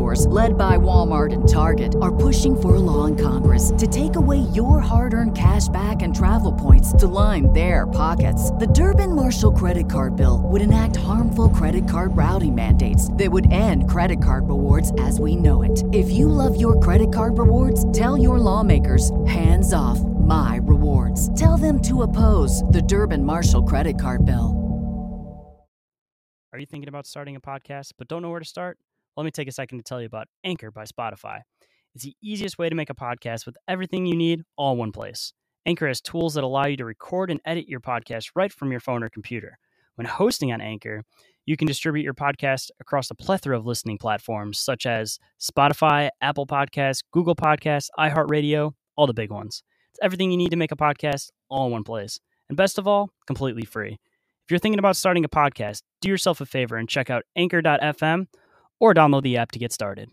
stores, led by Walmart and Target, are pushing for a law in Congress to take away your hard earned cash back and travel points to line their pockets. The Durbin Marshall credit card bill would enact harmful credit card routing mandates that would end credit card rewards as we know it. If you love your credit card rewards, tell your lawmakers hands off my rewards. Tell them to oppose the Durbin Marshall credit card bill. Are you thinking about starting a podcast but don't know where to start? Let me take a second to tell you about Anchor by Spotify. It's the easiest way to make a podcast with everything you need all in one place. Anchor has tools that allow you to record and edit your podcast right from your phone or computer. When hosting on Anchor, you can distribute your podcast across a plethora of listening platforms such as Spotify, Apple Podcasts, Google Podcasts, iHeartRadio, all the big ones. It's everything you need to make a podcast all in one place. And best of all, completely free. If you're thinking about starting a podcast, do yourself a favor and check out anchor.fm or download the app to get started.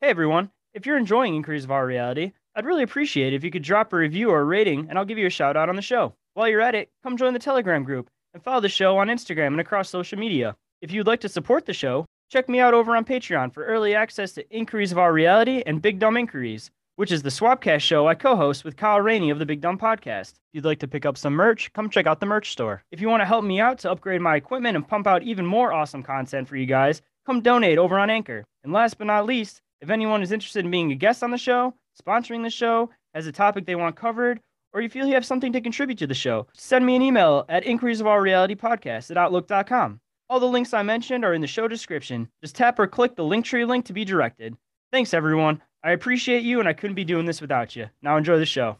Hey everyone, if you're enjoying Inquiries of Our Reality, I'd really appreciate it if you could drop a review or a rating and I'll give you a shout out on the show. While you're at it, come join the Telegram group and follow the show on Instagram and across social media. If you'd like to support the show, check me out over on Patreon for early access to Inquiries of Our Reality and Big Dumb Inquiries, which is the Swapcast show I co-host with Kyle Rainey of the Big Dumb Podcast. If you'd like to pick up some merch, come check out the merch store. If you want to help me out to upgrade my equipment and pump out even more awesome content for you guys, come donate over on Anchor. And last but not least, if anyone is interested in being a guest on the show, sponsoring the show, has a topic they want covered, or you feel you have something to contribute to the show, send me an email at inquiries of our reality podcast at outlook.com. All the links I mentioned are in the show description. Just tap or click the Linktree link to be directed. Thanks, everyone. I appreciate you, and I couldn't be doing this without you. Now enjoy the show.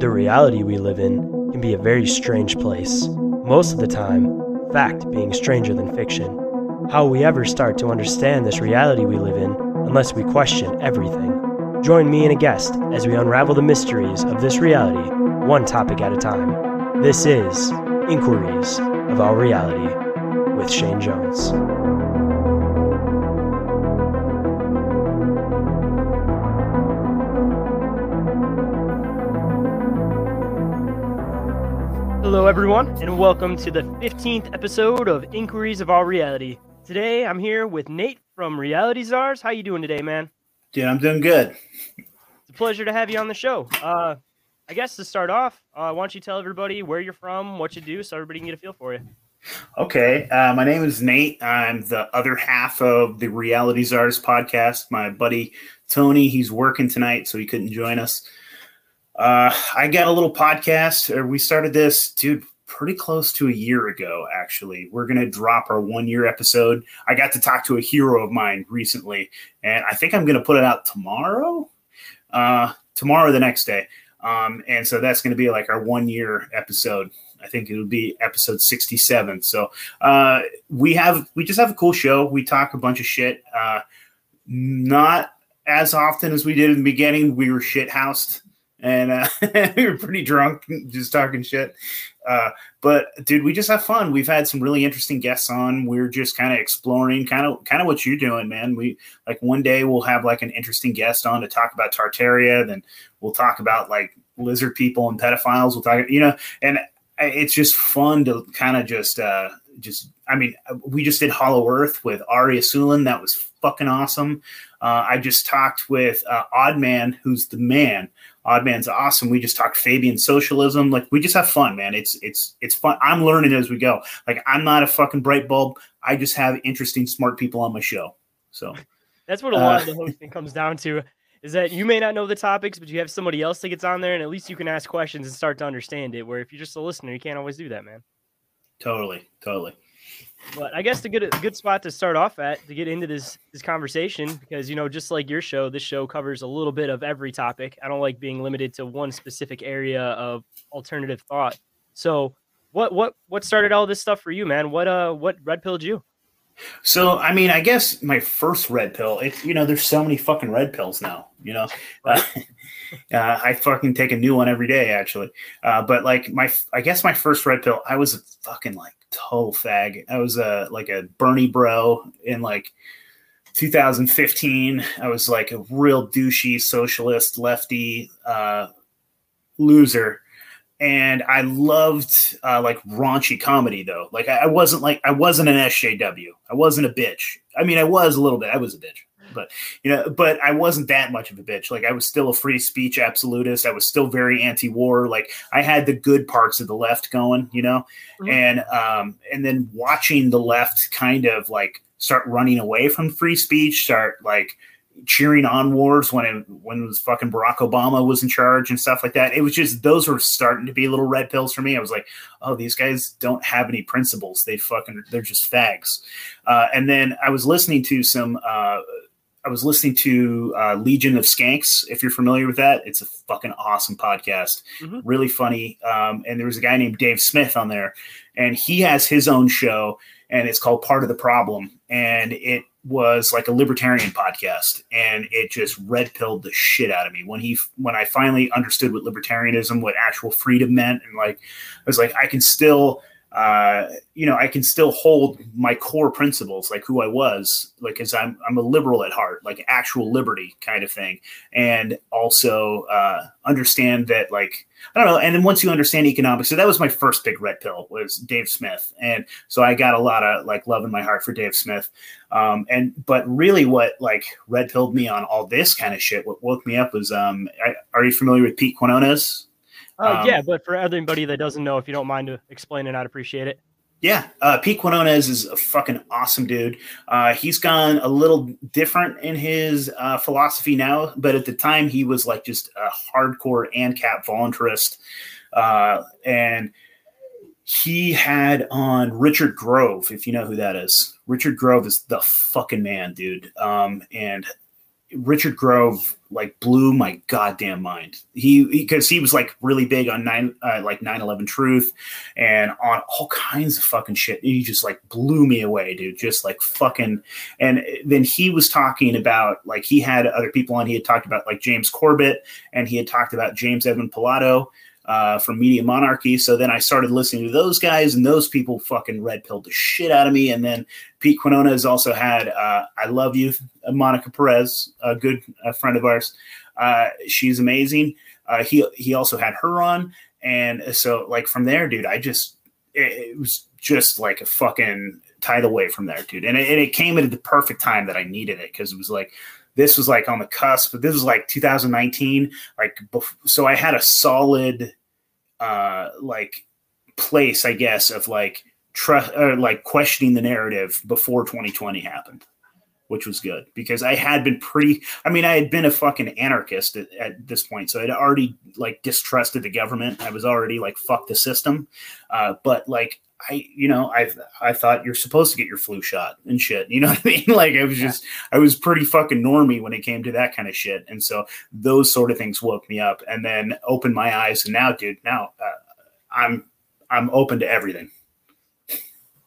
The reality we live in can be a very strange place. Most of the time, fact being stranger than fiction. How we ever start to understand this reality we live in unless we question everything? Join me and a guest as we unravel the mysteries of this reality, one topic at a time. This is Inquiries of Our Reality with Shane Jones. Hello, everyone, and welcome to the 15th episode of Inquiries of Our Reality. Today, I'm here with Nate from Reality Czars. How you doing today, man? Dude, I'm doing good. It's a pleasure to have you on the show. Uh, I guess to start off, uh, why don't you tell everybody where you're from, what you do, so everybody can get a feel for you. Okay, uh, my name is Nate. I'm the other half of the Reality Czars podcast. My buddy Tony, he's working tonight, so he couldn't join us. Uh, I got a little podcast. We started this, dude, pretty close to a year ago. Actually, we're gonna drop our one year episode. I got to talk to a hero of mine recently, and I think I'm gonna put it out tomorrow. Uh, tomorrow, or the next day. Um, and so that's going to be like our one year episode. I think it'll be episode 67. So uh, we have we just have a cool show. We talk a bunch of shit. Uh, not as often as we did in the beginning. We were shit housed and uh, we were pretty drunk, just talking shit. Uh, but dude, we just have fun. We've had some really interesting guests on. We're just kind of exploring, kind of, kind of what you're doing, man. We like one day we'll have like an interesting guest on to talk about Tartaria. Then we'll talk about like lizard people and pedophiles. We'll talk, you know, and it's just fun to kind of just, uh, just. I mean, we just did Hollow Earth with Ari Asulin. That was fucking awesome. Uh, I just talked with uh, Oddman, who's the man Oddman's awesome. We just talk Fabian socialism. Like we just have fun, man. It's it's it's fun. I'm learning as we go. Like I'm not a fucking bright bulb. I just have interesting, smart people on my show. So that's what a lot uh, of the hosting comes down to. Is that you may not know the topics, but you have somebody else that gets on there, and at least you can ask questions and start to understand it. Where if you're just a listener, you can't always do that, man. Totally, totally. But I guess the good a good spot to start off at to get into this this conversation because you know just like your show, this show covers a little bit of every topic. I don't like being limited to one specific area of alternative thought. So what what what started all this stuff for you, man? What uh what red pilled you? So, I mean, I guess my first red pill, it, you know, there's so many fucking red pills now, you know, uh, uh, I fucking take a new one every day actually. Uh, but like my, I guess my first red pill, I was a fucking like total fag. I was a, like a Bernie bro in like 2015. I was like a real douchey socialist lefty, uh, loser and I loved uh, like raunchy comedy though. Like I, I, wasn't like I wasn't an SJW. I wasn't a bitch. I mean, I was a little bit. I was a bitch, but you know, but I wasn't that much of a bitch. Like I was still a free speech absolutist. I was still very anti-war. Like I had the good parts of the left going, you know, mm-hmm. and um, and then watching the left kind of like start running away from free speech, start like cheering on wars when it when it was fucking Barack Obama was in charge and stuff like that. It was just those were starting to be little red pills for me. I was like, oh, these guys don't have any principles. They fucking they're just fags. Uh, and then I was listening to some. Uh, I was listening to uh, Legion of Skanks. If you're familiar with that, it's a fucking awesome podcast. Mm-hmm. Really funny. Um, and there was a guy named Dave Smith on there, and he has his own show, and it's called Part of the Problem. And it was like a libertarian podcast and it just red pilled the shit out of me when he when I finally understood what libertarianism what actual freedom meant and like I was like I can still uh, you know, I can still hold my core principles, like who I was, like as I'm I'm a liberal at heart, like actual liberty kind of thing, and also uh, understand that like I don't know. And then once you understand economics, so that was my first big red pill was Dave Smith, and so I got a lot of like love in my heart for Dave Smith. Um, and but really, what like red pilled me on all this kind of shit, what woke me up was um, I, are you familiar with Pete Quinones? Uh, um, yeah, but for everybody that doesn't know, if you don't mind to explain it, I'd appreciate it. Yeah, uh, Pete Quinones is a fucking awesome dude. Uh, he's gone a little different in his uh, philosophy now, but at the time he was like just a hardcore ANCAP voluntarist, uh, and he had on Richard Grove, if you know who that is. Richard Grove is the fucking man, dude. Um, and Richard Grove like blew my goddamn mind. He because he, he, was like really big on nine uh, like 9/11 Truth and on all kinds of fucking shit. He just like blew me away, dude. Just like fucking. And then he was talking about like he had other people on. He had talked about like James Corbett and he had talked about James Evan Pilato uh, from Media Monarchy. So then I started listening to those guys, and those people fucking red pilled the shit out of me. And then Pete Quinones has also had uh, I Love You, Monica Perez, a good a friend of ours. Uh, she's amazing. Uh, he he also had her on, and so like from there, dude, I just it, it was just like a fucking tidal wave from there, dude. And it, and it came at the perfect time that I needed it because it was like this was like on the cusp, but this was like 2019. Like, so I had a solid, uh, like place, I guess, of like trust or like questioning the narrative before 2020 happened, which was good because I had been pretty. I mean, I had been a fucking anarchist at, at this point, so I'd already like distrusted the government. I was already like fuck the system, uh, but like I, you know, I I thought you're supposed to get your flu shot and shit. You know what I mean? Like I was yeah. just, I was pretty fucking normy when it came to that kind of shit. And so those sort of things woke me up, and then opened my eyes. And now, dude, now uh, I'm I'm open to everything.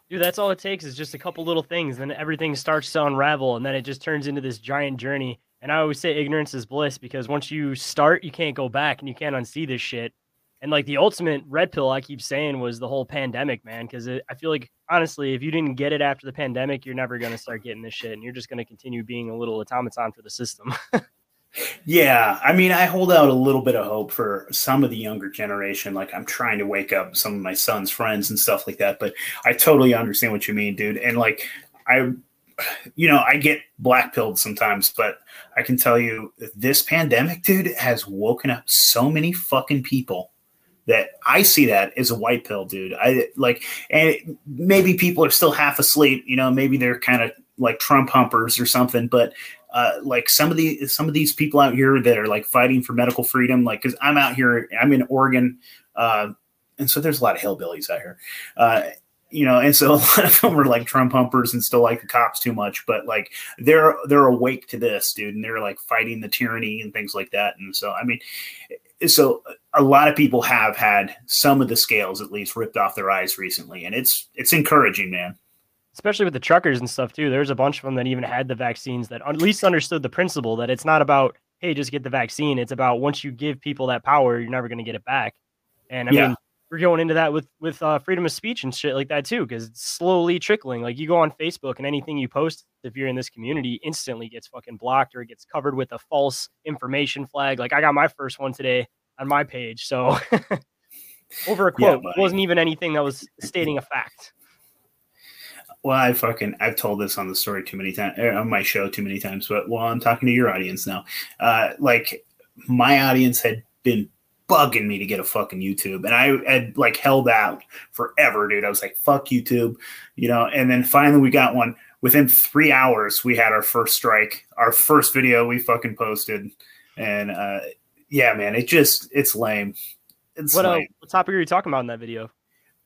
Dude, that's all it takes is just a couple little things, then everything starts to unravel, and then it just turns into this giant journey. And I always say ignorance is bliss because once you start, you can't go back and you can't unsee this shit. And like the ultimate red pill, I keep saying was the whole pandemic, man. Because I feel like honestly, if you didn't get it after the pandemic, you're never going to start getting this shit, and you're just going to continue being a little automaton for the system. yeah, I mean, I hold out a little bit of hope for some of the younger generation. Like I'm trying to wake up some of my son's friends and stuff like that. But I totally understand what you mean, dude. And like I you know, I get black pilled sometimes, but I can tell you this pandemic, dude, has woken up so many fucking people that I see that as a white pill, dude. I like, and maybe people are still half asleep. You know, maybe they're kind of like Trump humpers or something. But uh, like some of the some of these people out here that are like fighting for medical freedom, like because I'm out here, I'm in Oregon, uh, and so there's a lot of hillbillies out here. Uh, you know, and so a lot of them are like Trump humpers and still like the cops too much, but like they're they're awake to this, dude, and they're like fighting the tyranny and things like that. And so, I mean, so a lot of people have had some of the scales at least ripped off their eyes recently, and it's it's encouraging, man. Especially with the truckers and stuff too. There's a bunch of them that even had the vaccines that at least understood the principle that it's not about hey just get the vaccine. It's about once you give people that power, you're never going to get it back. And I yeah. mean, we're going into that with with uh, freedom of speech and shit like that too, because it's slowly trickling. Like you go on Facebook and anything you post, if you're in this community, instantly gets fucking blocked or it gets covered with a false information flag. Like I got my first one today on my page, so over a quote yeah, wasn't even anything that was stating a fact. Well, I fucking I've told this on the story too many times er, on my show too many times, but while I'm talking to your audience now, uh, like my audience had been bugging me to get a fucking YouTube. And I had like held out forever, dude. I was like, fuck YouTube, you know, and then finally we got one. Within three hours, we had our first strike, our first video we fucking posted. And uh yeah, man, it just it's lame. It's what, uh, lame. Uh, what topic are you talking about in that video?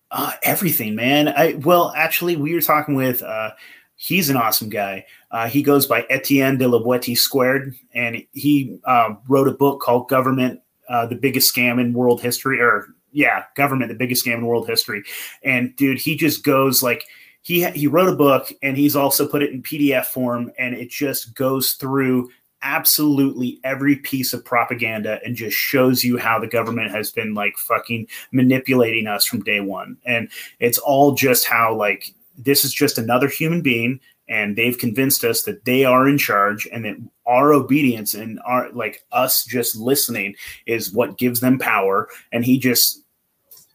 Uh, everything, man. I well, actually, we were talking with uh, he's an awesome guy. Uh, he goes by Etienne de la Boetie Squared, and he uh, wrote a book called Government uh, the biggest scam in world history, or yeah, government, the biggest scam in world history. And dude, he just goes like he he wrote a book and he's also put it in PDF form, and it just goes through absolutely every piece of propaganda and just shows you how the government has been like fucking manipulating us from day one. And it's all just how like this is just another human being and they've convinced us that they are in charge and that our obedience and our like us just listening is what gives them power and he just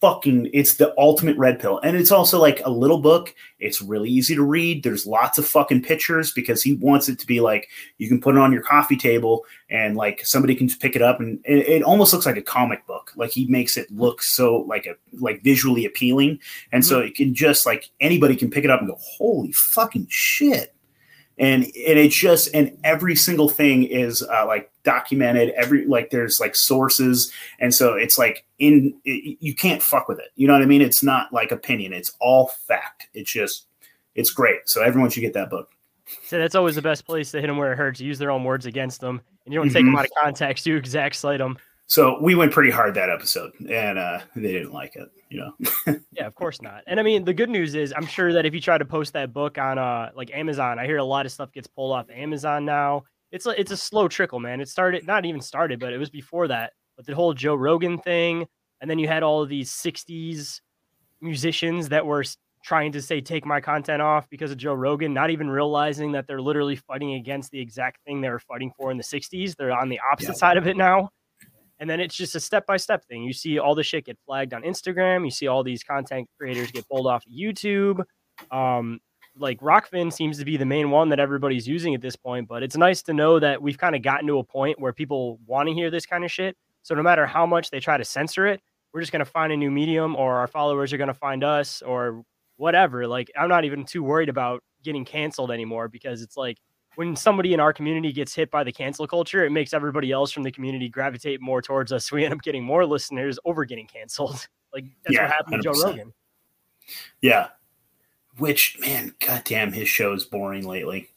fucking it's the ultimate red pill. And it's also like a little book. It's really easy to read. There's lots of fucking pictures because he wants it to be like you can put it on your coffee table and like somebody can pick it up. And it, it almost looks like a comic book. Like he makes it look so like a like visually appealing. And mm-hmm. so it can just like anybody can pick it up and go holy fucking shit. And and it's just and every single thing is uh, like documented every like there's like sources. And so it's like in it, you can't fuck with it. You know what i mean? It's not like opinion. It's all fact. It's just it's great. So everyone should get that book. So that's always the best place to hit them where it hurts. Use their own words against them and you don't mm-hmm. take them out of context. You exact cite them so we went pretty hard that episode and uh they didn't like it you know? Yeah of course not. And i mean the good news is i'm sure that if you try to post that book on uh like amazon i hear a lot of stuff gets pulled off amazon now it's a, it's a slow trickle, man. It started not even started, but it was before that. But the whole Joe Rogan thing, and then you had all of these '60s musicians that were trying to say take my content off because of Joe Rogan, not even realizing that they're literally fighting against the exact thing they were fighting for in the '60s. They're on the opposite yeah. side of it now. And then it's just a step by step thing. You see all the shit get flagged on Instagram. You see all these content creators get pulled off YouTube. Um, like Rokfin seems to be the main one that everybody's using at this point, but it's nice to know that we've kind of gotten to a point where people want to hear this kind of shit. So no matter how much they try to censor it, we're just going to find a new medium or our followers are going to find us or whatever. Like I'm not even too worried about getting canceled anymore because it's like when somebody in our community gets hit by the cancel culture, it makes everybody else from the community gravitate more towards us. So we end up getting more listeners over getting canceled. Like that's yeah, what happened 100%. to Joe Rogan. Yeah, which man, goddamn, his show is boring lately.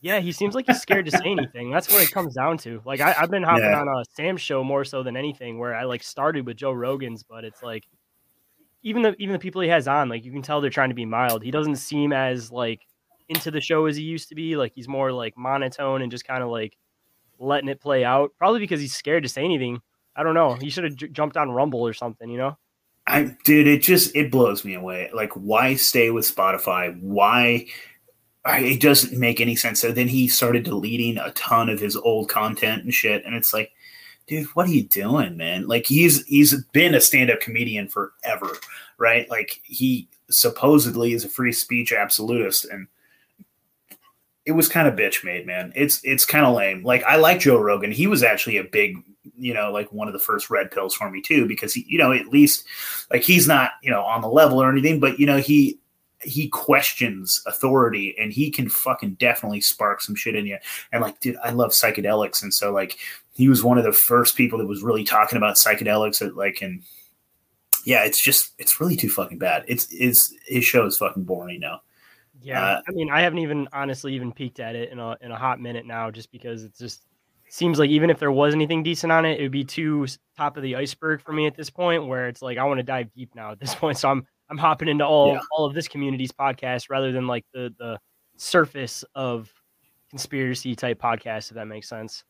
Yeah, he seems like he's scared to say anything. That's what it comes down to. Like I, have been hopping yeah. on a Sam show more so than anything, where I like started with Joe Rogan's, but it's like even the even the people he has on, like you can tell they're trying to be mild. He doesn't seem as like into the show as he used to be. Like he's more like monotone and just kind of like letting it play out. Probably because he's scared to say anything. I don't know. He should have j- jumped on Rumble or something, you know? I dude, it just it blows me away. Like, why stay with Spotify? Why? I, it doesn't make any sense. So then he started deleting a ton of his old content and shit, and it's like, dude, what are you doing, man? Like he's he's been a stand up comedian forever, right? Like he supposedly is a free speech absolutist, and it was kind of bitch made, man. It's it's kind of lame. Like I like Joe Rogan. He was actually a big you know, like one of the first red pills for me too, because he, you know, at least like he's not, you know, on the level or anything, but you know, he he questions authority and he can fucking definitely spark some shit in you. And like, dude, I love psychedelics. And so like he was one of the first people that was really talking about psychedelics at like and yeah, it's just it's really too fucking bad. It's is his show is fucking boring now. Yeah, uh, I mean, I haven't even honestly even peeked at it in a in a hot minute now, just because it's just seems like even if there was anything decent on it, it would be too top of the iceberg for me at this point. Where it's like I want to dive deep now at this point, so I'm I'm hopping into all Yeah. all of this community's podcast rather than like the the surface of conspiracy type podcast. If that makes sense.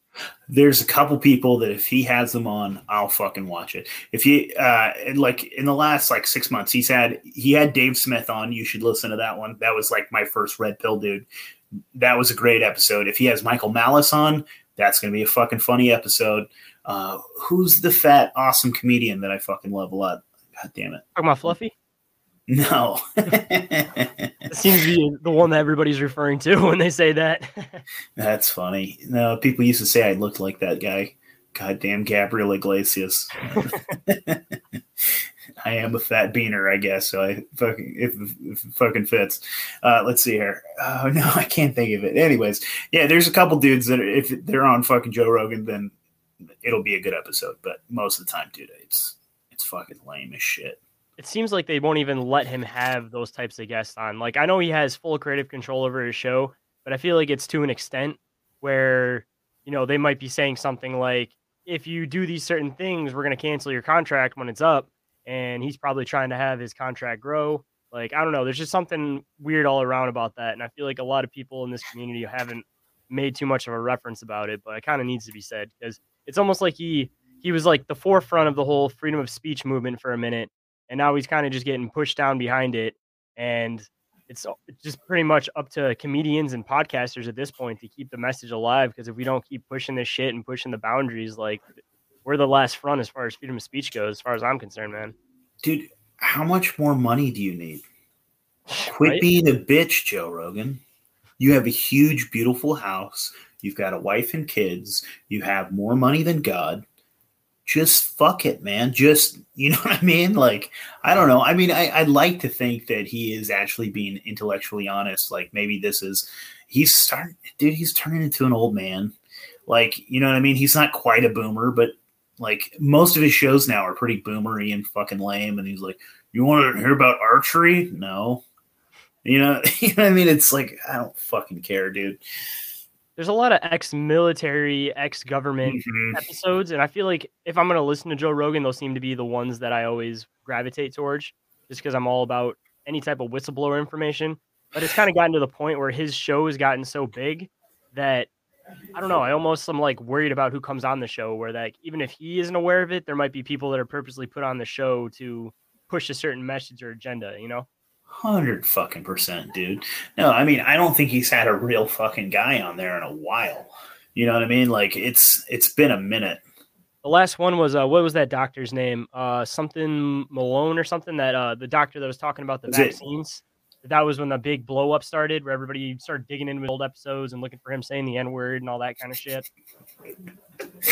There's a couple people that if he has them on, I'll fucking watch it. If he uh like in the last like six months, he's had he had Dave Smith on. You should listen to that one. That was like my first red pill dude. That was a great episode. If he has Michael Malice on, that's gonna be a fucking funny episode. Uh who's the fat awesome comedian that I fucking love a lot? God damn it. Talking about Fluffy. No. It seems to be the one that everybody's referring to when they say that. That's funny. No, people used to say I looked like that guy. Goddamn Gabriel Iglesias. I am a fat beaner, I guess. So I fucking if, if it fucking fits. Uh, let's see here. Oh no, I can't think of it. Anyways, yeah, there's a couple dudes that are, if they're on fucking Joe Rogan, then it'll be a good episode. But most of the time, dude, it's it's fucking lame as shit. It seems like they won't even let him have those types of guests on. Like I know he has full creative control over his show, but I feel like it's to an extent where you know they might be saying something like, "If you do these certain things, we're going to cancel your contract when it's up." And he's probably trying to have his contract grow. Like I don't know, there's just something weird all around about that, and I feel like a lot of people in this community haven't made too much of a reference about it, but it kind of needs to be said because it's almost like he he was like the forefront of the whole freedom of speech movement for a minute and now he's kind of just getting pushed down behind it and it's just pretty much up to comedians and podcasters at this point to keep the message alive because if we don't keep pushing this shit and pushing the boundaries like we're the last front as far as freedom of speech goes as far as i'm concerned man Dude, how much more money do you need? Quit Right? being a bitch, Joe Rogan. You have a huge, beautiful house. You've got a wife and kids. You have more money than God. Just fuck it, man. Just, you know what I mean? Like, I don't know. I mean, I, I'd like to think that he is actually being intellectually honest. Like, maybe this is, he's starting, dude, he's turning into an old man. Like, you know what I mean? He's not quite a boomer, but like most of his shows now are pretty boomery and fucking lame. And he's like, you want to hear about archery? No. You know, you know what I mean? It's like I don't fucking care, dude. There's a lot of ex-military ex-government Mhm. episodes and i feel like if i'm going to listen to joe rogan those seem to be the ones that i always gravitate towards just because i'm all about any type of whistleblower information but it's kind of gotten to the point where his show has gotten so big that i don't know i almost am like worried about who comes on the show where like even if he isn't aware of it there might be people that are purposely put on the show to push a certain message or agenda you know Hundred fucking percent, dude. No, I mean I don't think he's had a real fucking guy on there in a while. You know what I mean? Like it's it's been a minute. The last one was uh, what was that doctor's name? Uh, something Malone or something. That uh, the doctor that was talking about the Was it- vaccines. That was when the big blow up started, where everybody started digging into old episodes and looking for him saying the n word and all that kind of shit.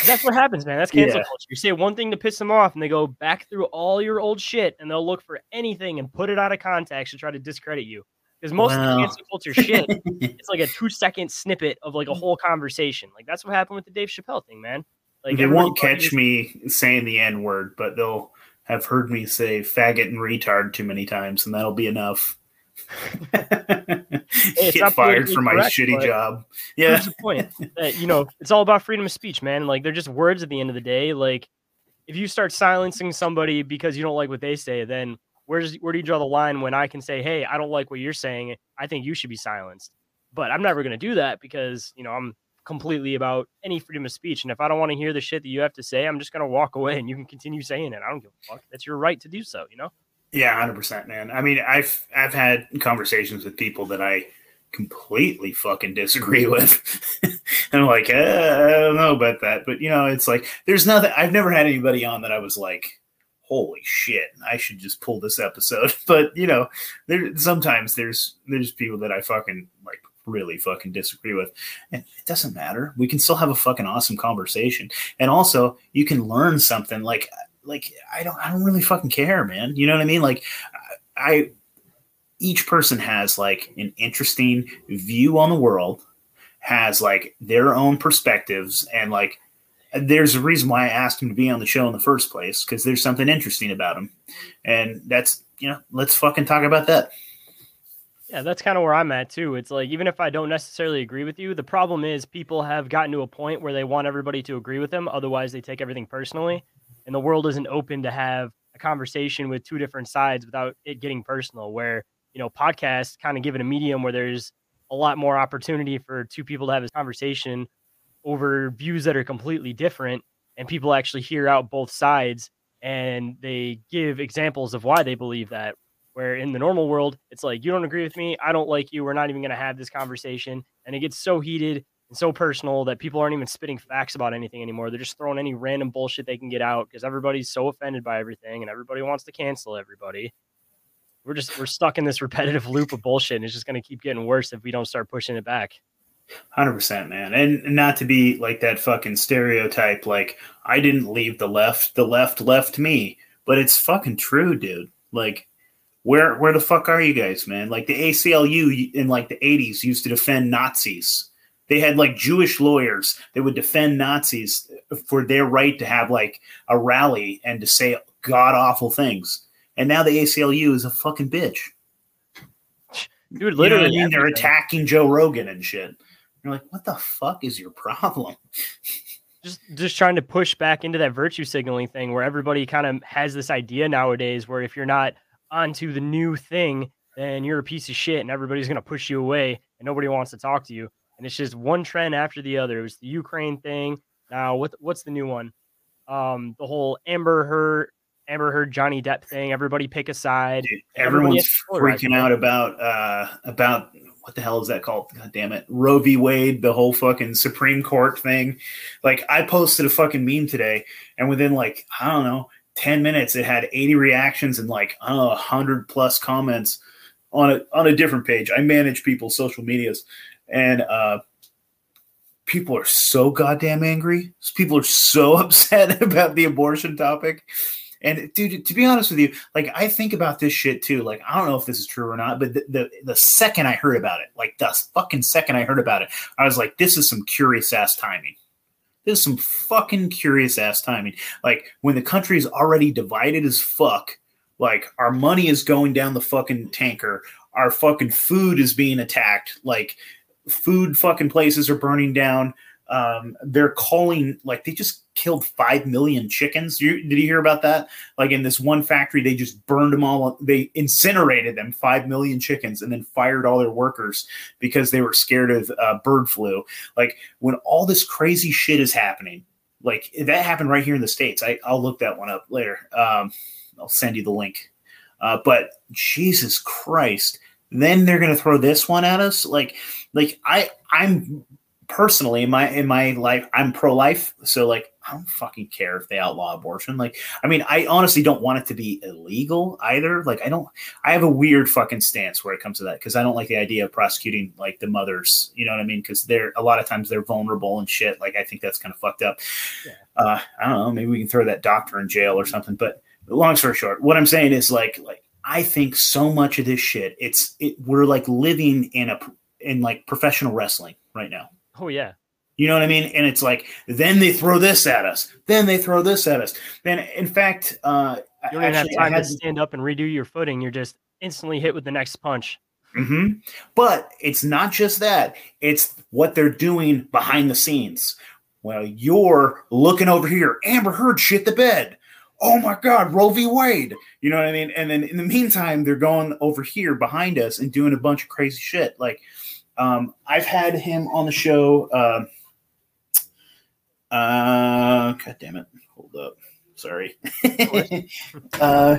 That's what happens, man. That's cancel Yeah. culture. You say one thing to piss them off, and they go back through all your old shit, and they'll look for anything and put it out of context to try to discredit you. Because most of the cancel culture shit, it's like a two second snippet of like a whole conversation. Like that's what happened with the Dave Chappelle thing, man. Like they won't catch me saying the N word, but they'll have heard me say faggot and retard too many times, and that'll be enough. it's Get fired from my correct, shitty job. Yeah. proves the point that you know it's all about freedom of speech, man. Like they're just words at the end of the day. Like if you start silencing somebody because you don't like what they say, then where's where do you draw the line when I can say, hey, I don't like what you're saying. I think you should be silenced. But I'm never going to do that because you know I'm completely about any freedom of speech. And if I don't want to hear the shit that you have to say, I'm just going to walk away and you can continue saying it. I don't give a fuck. That's your right to do so. You know. Yeah, hundred percent, man. I mean, I've I've had conversations with people that I completely fucking disagree with, and I'm like, uh, I don't know about that, but you know, it's like there's nothing. I've never had anybody on that I was like, holy shit, I should just pull this episode. But you know, there sometimes there's there's people that I fucking like really fucking disagree with, and it doesn't matter. We can still have a fucking awesome conversation, and also you can learn something like like I don't I don't really fucking care, man. You know what I mean? Like I, each person has like an interesting view on the world, has like their own perspectives, and like there's a reason why I asked him to be on the show in the first place because there's something interesting about him, and that's you know let's fucking talk about that. Yeah, that's kind of where I'm at too. It's like even if I don't necessarily agree with you, the problem is people have gotten to a point where they want everybody to agree with them. Otherwise, they take everything personally, and the world isn't open to have a conversation with two different sides without it getting personal. Where you know podcasts kind of give it a medium where there's a lot more opportunity for two people to have a conversation over views that are completely different, and people actually hear out both sides and they give examples of why they believe that where in the normal world, it's like, you don't agree with me. I don't like you. We're not even going to have this conversation. And it gets so heated and so personal that people aren't even spitting facts about anything anymore. They're just throwing any random bullshit they can get out because everybody's so offended by everything and everybody wants to cancel everybody. We're just, we're stuck in this repetitive loop of bullshit. And it's just going to keep getting worse if we don't start pushing it back. Hundred percent, man, and not to be like that fucking stereotype. Like I didn't leave the left; the left left me. But it's fucking true, dude. Like where where the fuck are you guys, man? Like the ACLU in like the 80s used to defend Nazis. They had like Jewish lawyers that would defend Nazis for their right to have like a rally and to say god awful things. And now the ACLU is a fucking bitch. Dude, literally, you know I mean? they're attacking Joe Rogan and shit. You're like, what the fuck is your problem? just just trying to push back into that virtue signaling thing where everybody kind of has this idea nowadays where if you're not onto the new thing, then you're a piece of shit and everybody's going to push you away and nobody wants to talk to you. And it's just one trend after the other. It was the Ukraine thing. Now, what what's the new one? Um, the whole Amber Heard, Amber Heard, Johnny Depp thing. Everybody pick a side. Dude, everyone's freaking out about uh about what the hell is that called? God damn it, Roe v. Wade, the whole fucking Supreme Court thing. Like, I posted a fucking meme today, and within like I don't know 10 minutes it had 80 reactions and like I don't know 100 plus comments on a on a different page. I manage people's social medias and uh people are so goddamn angry. People are so upset about the abortion topic. And dude, to be honest with you, like I think about this shit too. Like I don't know if this is true or not, but the, the, the second I heard about it, like the fucking second I heard about it, I was like, this is some curious ass timing. This is some fucking curious ass timing. Like when the country is already divided as fuck, like our money is going down the fucking tanker. Our fucking food is being attacked. Like food fucking places are burning down. Um, they're calling like they just killed five million chickens. You, did you hear about that? Like in this one factory, they just burned them all. They incinerated them, five million chickens, and then fired all their workers because they were scared of uh, bird flu. Like when all this crazy shit is happening, like that happened right here in the states. I, I'll look that one up later. Um, I'll send you the link. Uh, but Jesus Christ, then they're going to throw this one at us. Like, like I, I'm personally in my in my life i'm pro-life. So like i don't fucking care if they outlaw abortion. Like i mean i honestly don't want it to be illegal either. Like i don't i have a weird fucking stance where it comes to that because i don't like the idea of prosecuting like the mothers. You know what i mean? Because they're a lot of times they're vulnerable and shit. Like i think that's kind of fucked up. Yeah. uh i don't know. Maybe we can throw that doctor in jail or something. But long story short what i'm saying is like like i think so much of this shit it's it we're like living in a in like professional wrestling right now Oh yeah. You know what I mean? And it's like then they throw this at us, then they throw this at us. Then in fact, uh, you don't actually, have time to stand up and redo your footing. You're just instantly hit with the next punch. Mm-hmm. But it's not just that; it's what they're doing behind the scenes. Well, you're looking over here. Amber Heard shit the bed. Oh my God, Roe v. Wade. You know what I mean? And then in the meantime, they're going over here behind us and doing a bunch of crazy shit. Like, um, I've had him on the show. Uh, uh, God damn it. Hold up. Sorry. uh,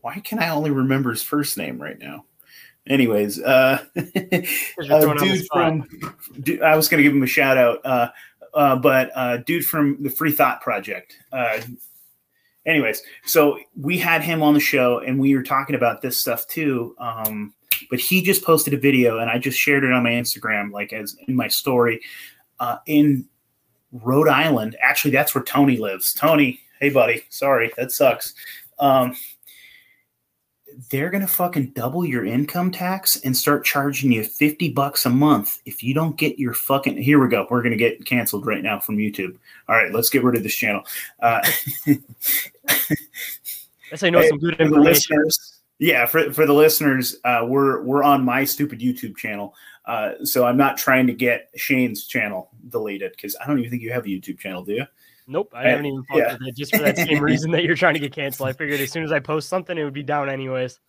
why can I only remember his first name right now? Anyways, uh, dude from, dude, I was going to give him a shout out, uh, uh, but uh, dude from the Free Thought Project. Uh, anyways, so we had him on the show and we were talking about this stuff too. Um, but he just posted a video and I just shared it on my Instagram, like as in my story, uh, in Rhode Island. Actually, that's where Tony lives. Tony, hey buddy, sorry, that sucks. Um, they're gonna fucking double your income tax and start charging you 50 bucks a month if you don't get your fucking here we go we're gonna get canceled right now from youtube all right let's get rid of this channel uh Yes, I know some good information. listeners Yeah, for for the listeners, uh, we're we're on my stupid YouTube channel, uh, so I'm not trying to get Shane's channel deleted because I don't even think you have a YouTube channel, do you? Nope, I haven't even fucked yeah. with it just for that same reason that you're trying to get canceled. I figured as soon as I post something, it would be down anyways.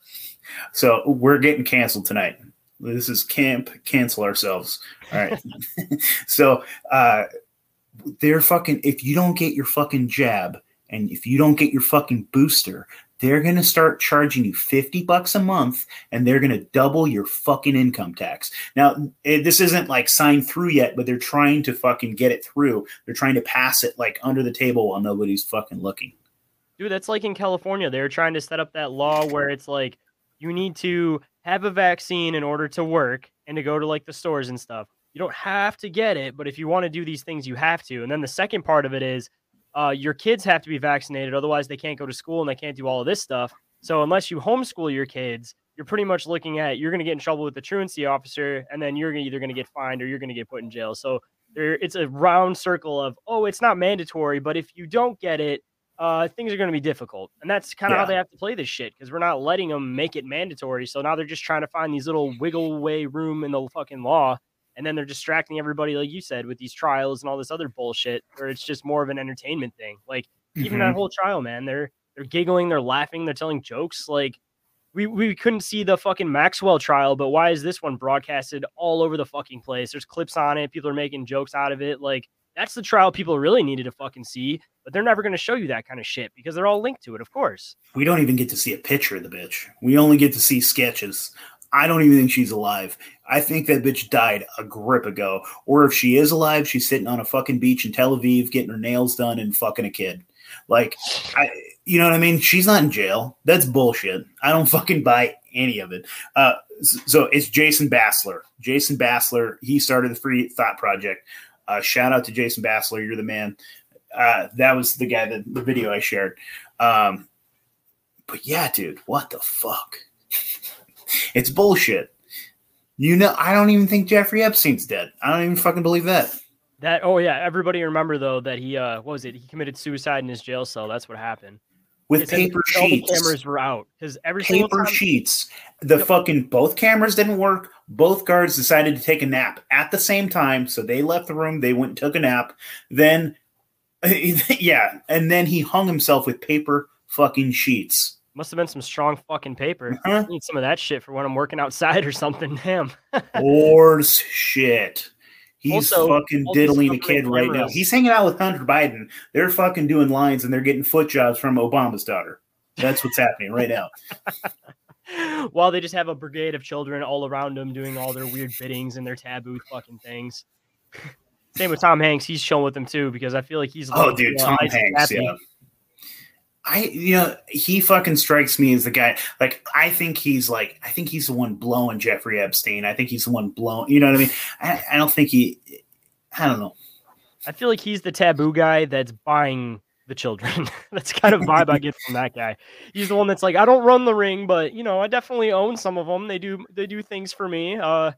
So we're getting canceled tonight. This is camp cancel ourselves. All right. so uh they're fucking if you don't get your fucking jab and if you don't get your fucking booster, they're going to start charging you 50 bucks a month and they're going to double your fucking income tax. Now, it, this isn't like signed through yet, but they're trying to fucking get it through. They're trying to pass it like under the table while nobody's fucking looking. Dude, that's like in California. They're trying to set up that law where it's like you need to have a vaccine in order to work and to go to like the stores and stuff. You don't have to get it, but if you want to do these things, you have to. And then the second part of it is uh, your kids have to be vaccinated. Otherwise, they can't go to school and they can't do all of this stuff. So, unless you homeschool your kids, you're pretty much looking at you're going to get in trouble with the truancy officer, and then you're either going to get fined or you're going to get put in jail. So, there, it's a round circle of, oh, it's not mandatory, but if you don't get it, uh, things are going to be difficult. And that's kind of Yeah. how they have to play this shit because we're not letting them make it mandatory. So now they're just trying to find these little wiggle way room in the fucking law. And then they're distracting everybody, like you said, with these trials and all this other bullshit, where it's just more of an entertainment thing. Like even that Mhm. whole trial, man, they're they're giggling, they're laughing, they're telling jokes. Like we we couldn't see the fucking Maxwell trial, but why is this one broadcasted all over the fucking place? There's clips on it, people are making jokes out of it. Like that's the trial people really needed to fucking see, but they're never going to show you that kind of shit because they're all linked to it, of course. We don't even get to see a picture of the bitch. We only get to see sketches. I don't even think she's alive. I think that bitch died a grip ago. Or if she is alive, she's sitting on a fucking beach in Tel Aviv getting her nails done and fucking a kid. Like, I, you know what I mean? She's not in jail. That's bullshit. I don't fucking buy any of it. Uh, so it's Jason Bassler. Jason Bassler, he started the Free Thought Project. Uh, shout out to Jason Bassler. You're the man. Uh, that was the guy that the video I shared. Um, but yeah, dude, what the fuck? it's bullshit. You know, I don't even think Jeffrey Epstein's dead. I don't even fucking believe that. That oh yeah, everybody remember though that he uh what was it? He committed suicide in his jail cell. That's what happened. With It's in- paper all the sheets. cameras were out because every paper time, sheets. The Yep. fucking both cameras didn't work. Both guards decided to take a nap at the same time, so they left the room. They went and took a nap. Then, yeah, and then he hung himself with paper fucking sheets. Must have been some strong fucking paper. Huh? I need some of that shit for when I'm working outside or something. Damn. Horse shit. He's Also- fucking diddling a kid right now. He's hanging out with Hunter Biden. They're fucking doing lines and they're getting foot jobs from Obama's daughter. That's what's happening right now. While they just have a brigade of children all around them doing all their weird biddings and their taboo fucking things. Same with Tom Hanks. He's chilling with them too because I feel like he's Oh, like, dude, uh, Tom Hanks. happy. Yeah. I, you know, he fucking strikes me as the guy. Like, I think he's like, I think he's the one blowing Jeffrey Epstein. I think he's the one blowing. You know what I mean? I, I don't think he. I don't know. I feel like he's the taboo guy that's buying the children. that's kind of vibe I get from that guy. He's the one that's like, I don't run the ring, but you know, I definitely own some of them. They do they do things for me. Uh,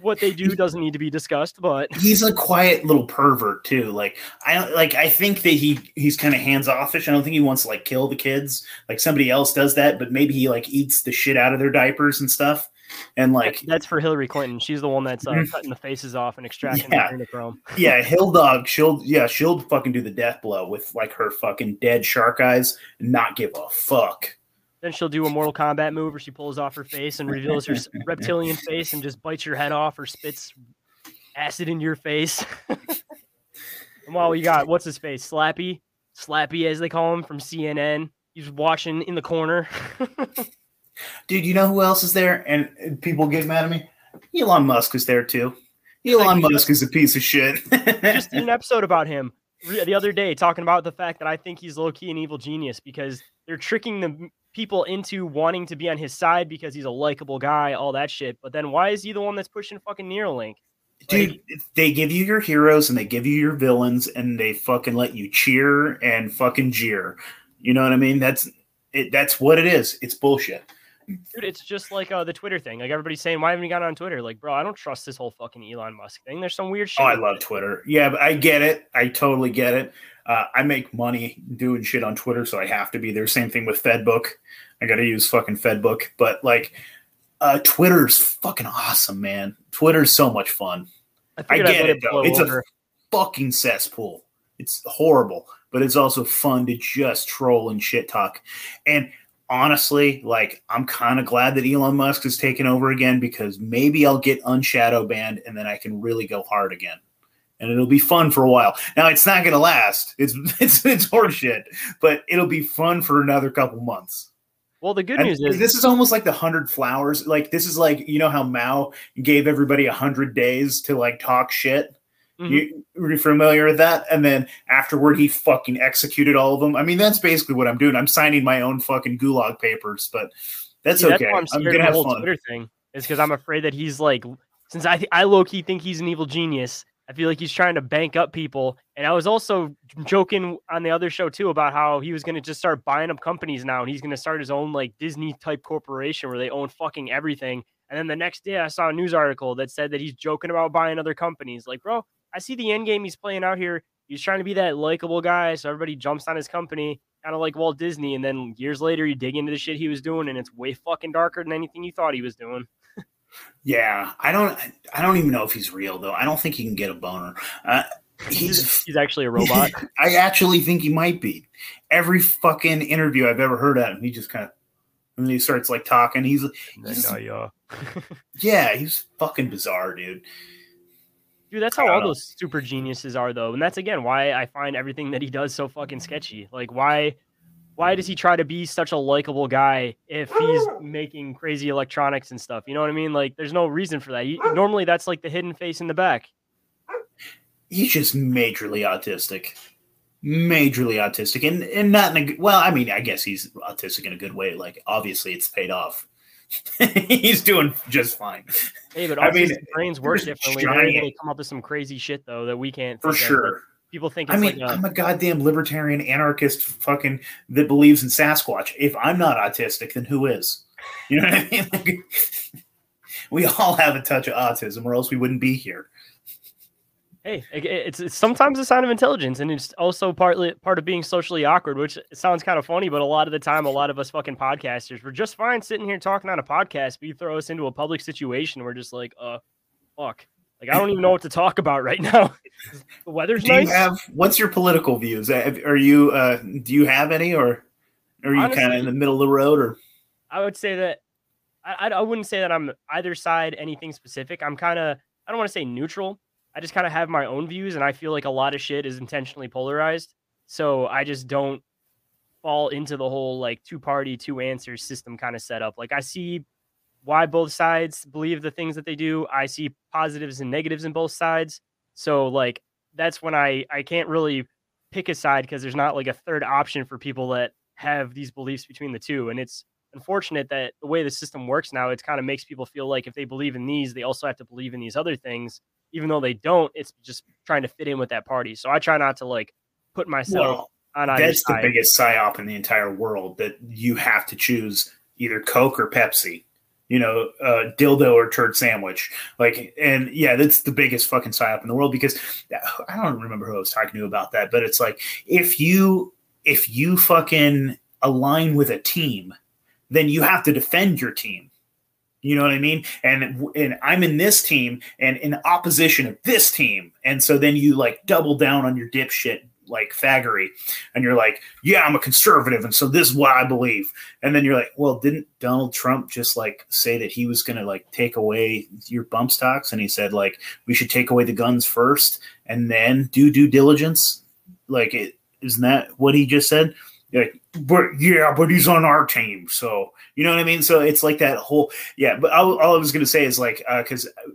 what they do doesn't need to be discussed, but He's a quiet little pervert too. Like I like. I think that he he's kind of hands offish. I don't think he wants to like kill the kids like somebody else does that. But maybe he like eats the shit out of their diapers and stuff. And like that's for Hillary Clinton. She's the one that's uh, Mhm. cutting the faces off and extracting Yeah. the adrenochrome. yeah, Hill Dog, she'll yeah, she'll fucking do the death blow with like her fucking dead shark eyes and not give a fuck. Then she'll do a Mortal Kombat move where she pulls off her face and reveals her reptilian face and just bites your head off or spits acid in your face. and while we got what's his face, Slappy, Slappy as they call him from CNN. He's watching in the corner. Dude, you know who else is there? And, people get mad at me. Elon Musk is there too. Elon Musk is a piece of shit. just did an episode about him the other day talking about the fact that I think he's low key an evil genius because they're tricking the people into wanting to be on his side because he's a likable guy, all that shit. But then why is he the one that's pushing fucking Neuralink? Dude, they give you your heroes and they give you your villains and they fucking let you cheer and fucking jeer. You know what I mean? That's it. That's what it is. It's bullshit. Dude, it's just like uh, the Twitter thing. Like everybody's saying, why haven't you gotten on Twitter? Like, bro, I don't trust this whole fucking Elon Musk thing. There's some weird shit. Oh, I love it. Twitter. Yeah, but I get it. I totally get it. Uh, I make money doing shit on Twitter, so I have to be there. Same thing with FedBook. I got to use fucking FedBook, but like uh, Twitter's fucking awesome, man. Twitter's so much fun. I, I get it though. It's over. a fucking cesspool. It's horrible, but it's also fun to just troll and shit talk. And honestly, like I'm kind of glad that Elon Musk has taken over again because maybe I'll get unshadow banned and then I can really go hard again. And it'll be fun for a while. Now it's not gonna last. It's it's it's horseshit, but it'll be fun for another couple months. Well, the good news is this is almost like the hundred flowers. Like this is like you know how Mao gave everybody a hundred days to like talk shit. Mm-hmm. You, are you familiar with that? And then afterward, he fucking executed all of them. I mean, that's basically what I'm doing. I'm signing my own fucking gulag papers, but that's See, okay. That's I'm, I'm gonna have fun. Twitter thing is because I'm afraid that he's like, since I th- I low key think he's an evil genius. I feel like he's trying to bank up people. And I was also joking on the other show too about how he was going to just start buying up companies now and he's going to start his own like Disney type corporation where they own fucking everything. And then the next day I saw a news article that said that he's joking about buying other companies. Like, bro, I see the end game he's playing out here. He's trying to be that likable guy, so everybody jumps on his company, kind of like Walt Disney. And then years later, you dig into the shit he was doing, and it's way fucking darker than anything you thought he was doing. yeah, I don't, I don't even know if he's real though. I don't think he can get a boner. Uh, he's he's actually a robot. I actually think he might be. Every fucking interview I've ever heard at him, he just kind of and then he starts like talking. He's, he's yeah, yeah, he's fucking bizarre, dude. Dude, that's how all know. those super geniuses are, though, and that's again why I find everything that he does so fucking sketchy. Like, why, why does he try to be such a likable guy if he's making crazy electronics and stuff? You know what I mean? Like, there's no reason for that. He, normally, that's like the hidden face in the back. He's just majorly autistic, majorly autistic, and and not in a well. I mean, I guess he's autistic in a good way. Like, obviously, it's paid off. he's doing just fine. Hey, but I mean, brains work differently. They come up with some crazy shit though that we can't. For sure. Like, people think. I mean, like a, I'm a goddamn libertarian anarchist, fucking that believes in Sasquatch. If I'm not autistic, then who is? You know what I mean? Like, we all have a touch of autism, or else we wouldn't be here hey, it's, it's sometimes a sign of intelligence, and it's also partly part of being socially awkward, which sounds kind of funny, but a lot of the time, a lot of us fucking podcasters, we're just fine sitting here talking on a podcast, but you throw us into a public situation, we're just like, uh, fuck. Like I don't even know what to talk about right now. the weather's do nice. You have what's your political views? Are you uh, do you have any, or are you kind of in the middle of the road? Or I would say that I I wouldn't say that I'm either side anything specific. I'm kind of I don't want to say neutral I just kind of have my own views, and I feel like a lot of shit is intentionally polarized. So I just don't fall into the whole like two party, two answers system kind of setup. Like I see why both sides believe the things that they do. I see positives and negatives in both sides. So like that's when I I can't really pick a side because there's not like a third option for people that have these beliefs between the two. And it's unfortunate that the way the system works now, it kind of makes people feel like if they believe in these, they also have to believe in these other things even though they don't, it's just trying to fit in with that party. So I try not to like put myself well, on That's the biggest psyop in the entire world that you have to choose either Coke or Pepsi. You know, uh, dildo or turd sandwich. Like, and yeah, that's the biggest fucking psyop in the world because I don't remember who I was talking to about that, but it's like if you if you fucking align with a team, then you have to defend your team you know what I mean? And and I'm in this team and in opposition of this team. And so then you like double down on your dipshit like faggery and you're like, yeah, I'm a conservative and so this is what I believe. And then you're like, well, didn't Donald Trump just like say that he was going to like take away your bump stocks and he said like we should take away the guns first and then do due diligence? Like it isn't that what he just said? Like, but yeah, but he's on our team, so you know what I mean. So it's like that whole yeah. But all, all I was gonna say is like because uh,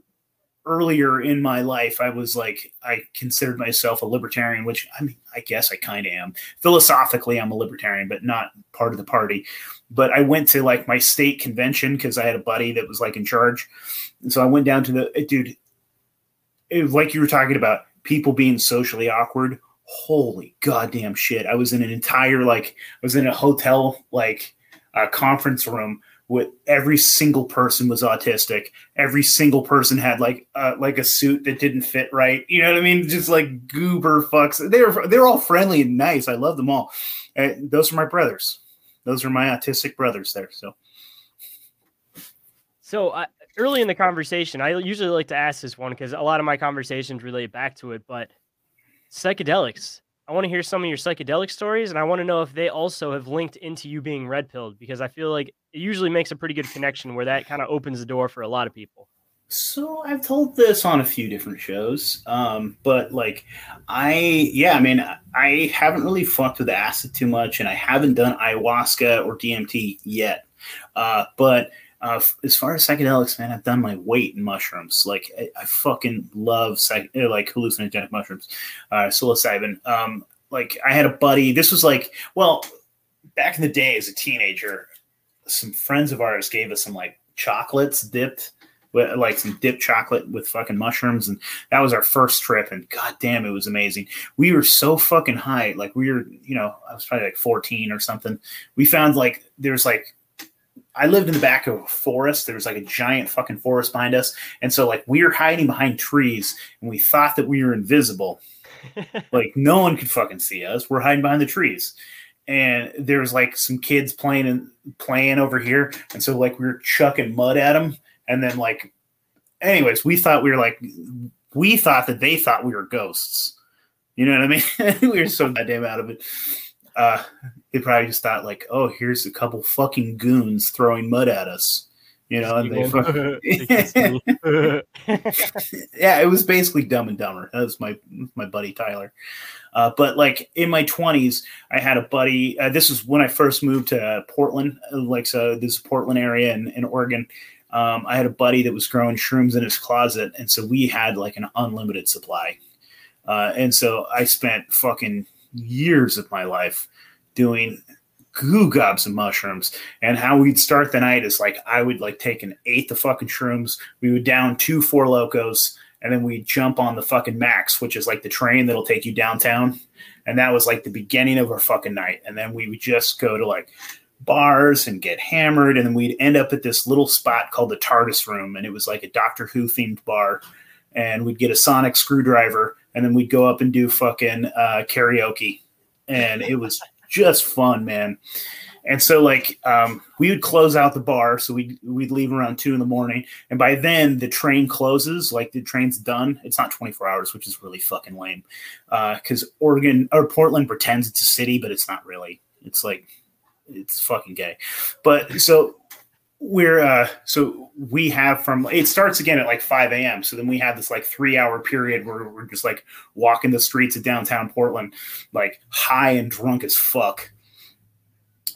earlier in my life, I was like I considered myself a libertarian, which I mean I guess I kind of am. Philosophically, I'm a libertarian, but not part of the party. But I went to like my state convention because I had a buddy that was like in charge, and so I went down to the dude. It, like you were talking about people being socially awkward holy goddamn shit. I was in an entire like I was in a hotel like uh, conference room with every single person was autistic. Every single person had like uh, like a suit that didn't fit right. You know what I mean? Just like goober fucks. They were they're all friendly and nice. I love them all. And those are my brothers. those are my autistic brothers there. So, so uh, early in the conversation, I usually like to ask this one because a lot of my conversations relate back to it. But psychedelics, I want to hear some of your psychedelic stories, and I want to know if they also have linked into you being red pilled because I feel like it usually makes a pretty good connection where that kind of opens the door for a lot of people. So I've told this on a few different shows, um, but like I, yeah, I mean, I haven't really fucked with acid too much, and I haven't done ayahuasca or DMT yet. Uh, but uh, as far as psychedelics, man, I've done my weight in mushrooms. Like I, I fucking love psych- uh, like hallucinogenic mushrooms, uh, psilocybin. Um, like I had a buddy. This was like, well, back in the day as a teenager, some friends of ours gave us some like chocolates dipped with like some dipped chocolate with fucking mushrooms and that was our first trip and god damn it was amazing we were so fucking high like we were you know i was probably like 14 or something we found like there's like I lived in the back of a forest. There was like a giant fucking forest behind us. And so like we were hiding behind trees and we thought that we were invisible. like no one could fucking see us. We're hiding behind the trees. And there was like some kids playing and playing over here. And so like we were chucking mud at them. And then like anyways, we thought we were like we thought that they thought we were ghosts. You know what I mean? we were so goddamn out of it uh, they probably just thought like, oh, here's a couple fucking goons throwing mud at us, you know. And they, fucking... yeah, it was basically Dumb and Dumber. That was my my buddy Tyler. Uh, but like in my twenties, I had a buddy. Uh, this was when I first moved to Portland, like so this Portland area in, in Oregon. Um, I had a buddy that was growing shrooms in his closet, and so we had like an unlimited supply. Uh, and so I spent fucking years of my life doing goo gobs of mushrooms. And how we'd start the night is like I would like take an eighth of fucking shrooms. We would down two Four Lokos, and then we'd jump on the fucking Max, which is like the train that'll take you downtown. And that was like the beginning of our fucking night. And then we would just go to like bars and get hammered. And then we'd end up at this little spot called the TARDIS Room. And it was like a Doctor Who themed bar. And we'd get a sonic screwdriver and then we'd go up and do fucking uh, karaoke, and it was just fun, man. And so, like, um, we would close out the bar, so we'd we'd leave around two in the morning, and by then the train closes. Like the train's done. It's not twenty four hours, which is really fucking lame. Because uh, Oregon or Portland pretends it's a city, but it's not really. It's like it's fucking gay. But so we're uh so we have from it starts again at like 5 a.m so then we have this like three hour period where we're just like walking the streets of downtown portland like high and drunk as fuck.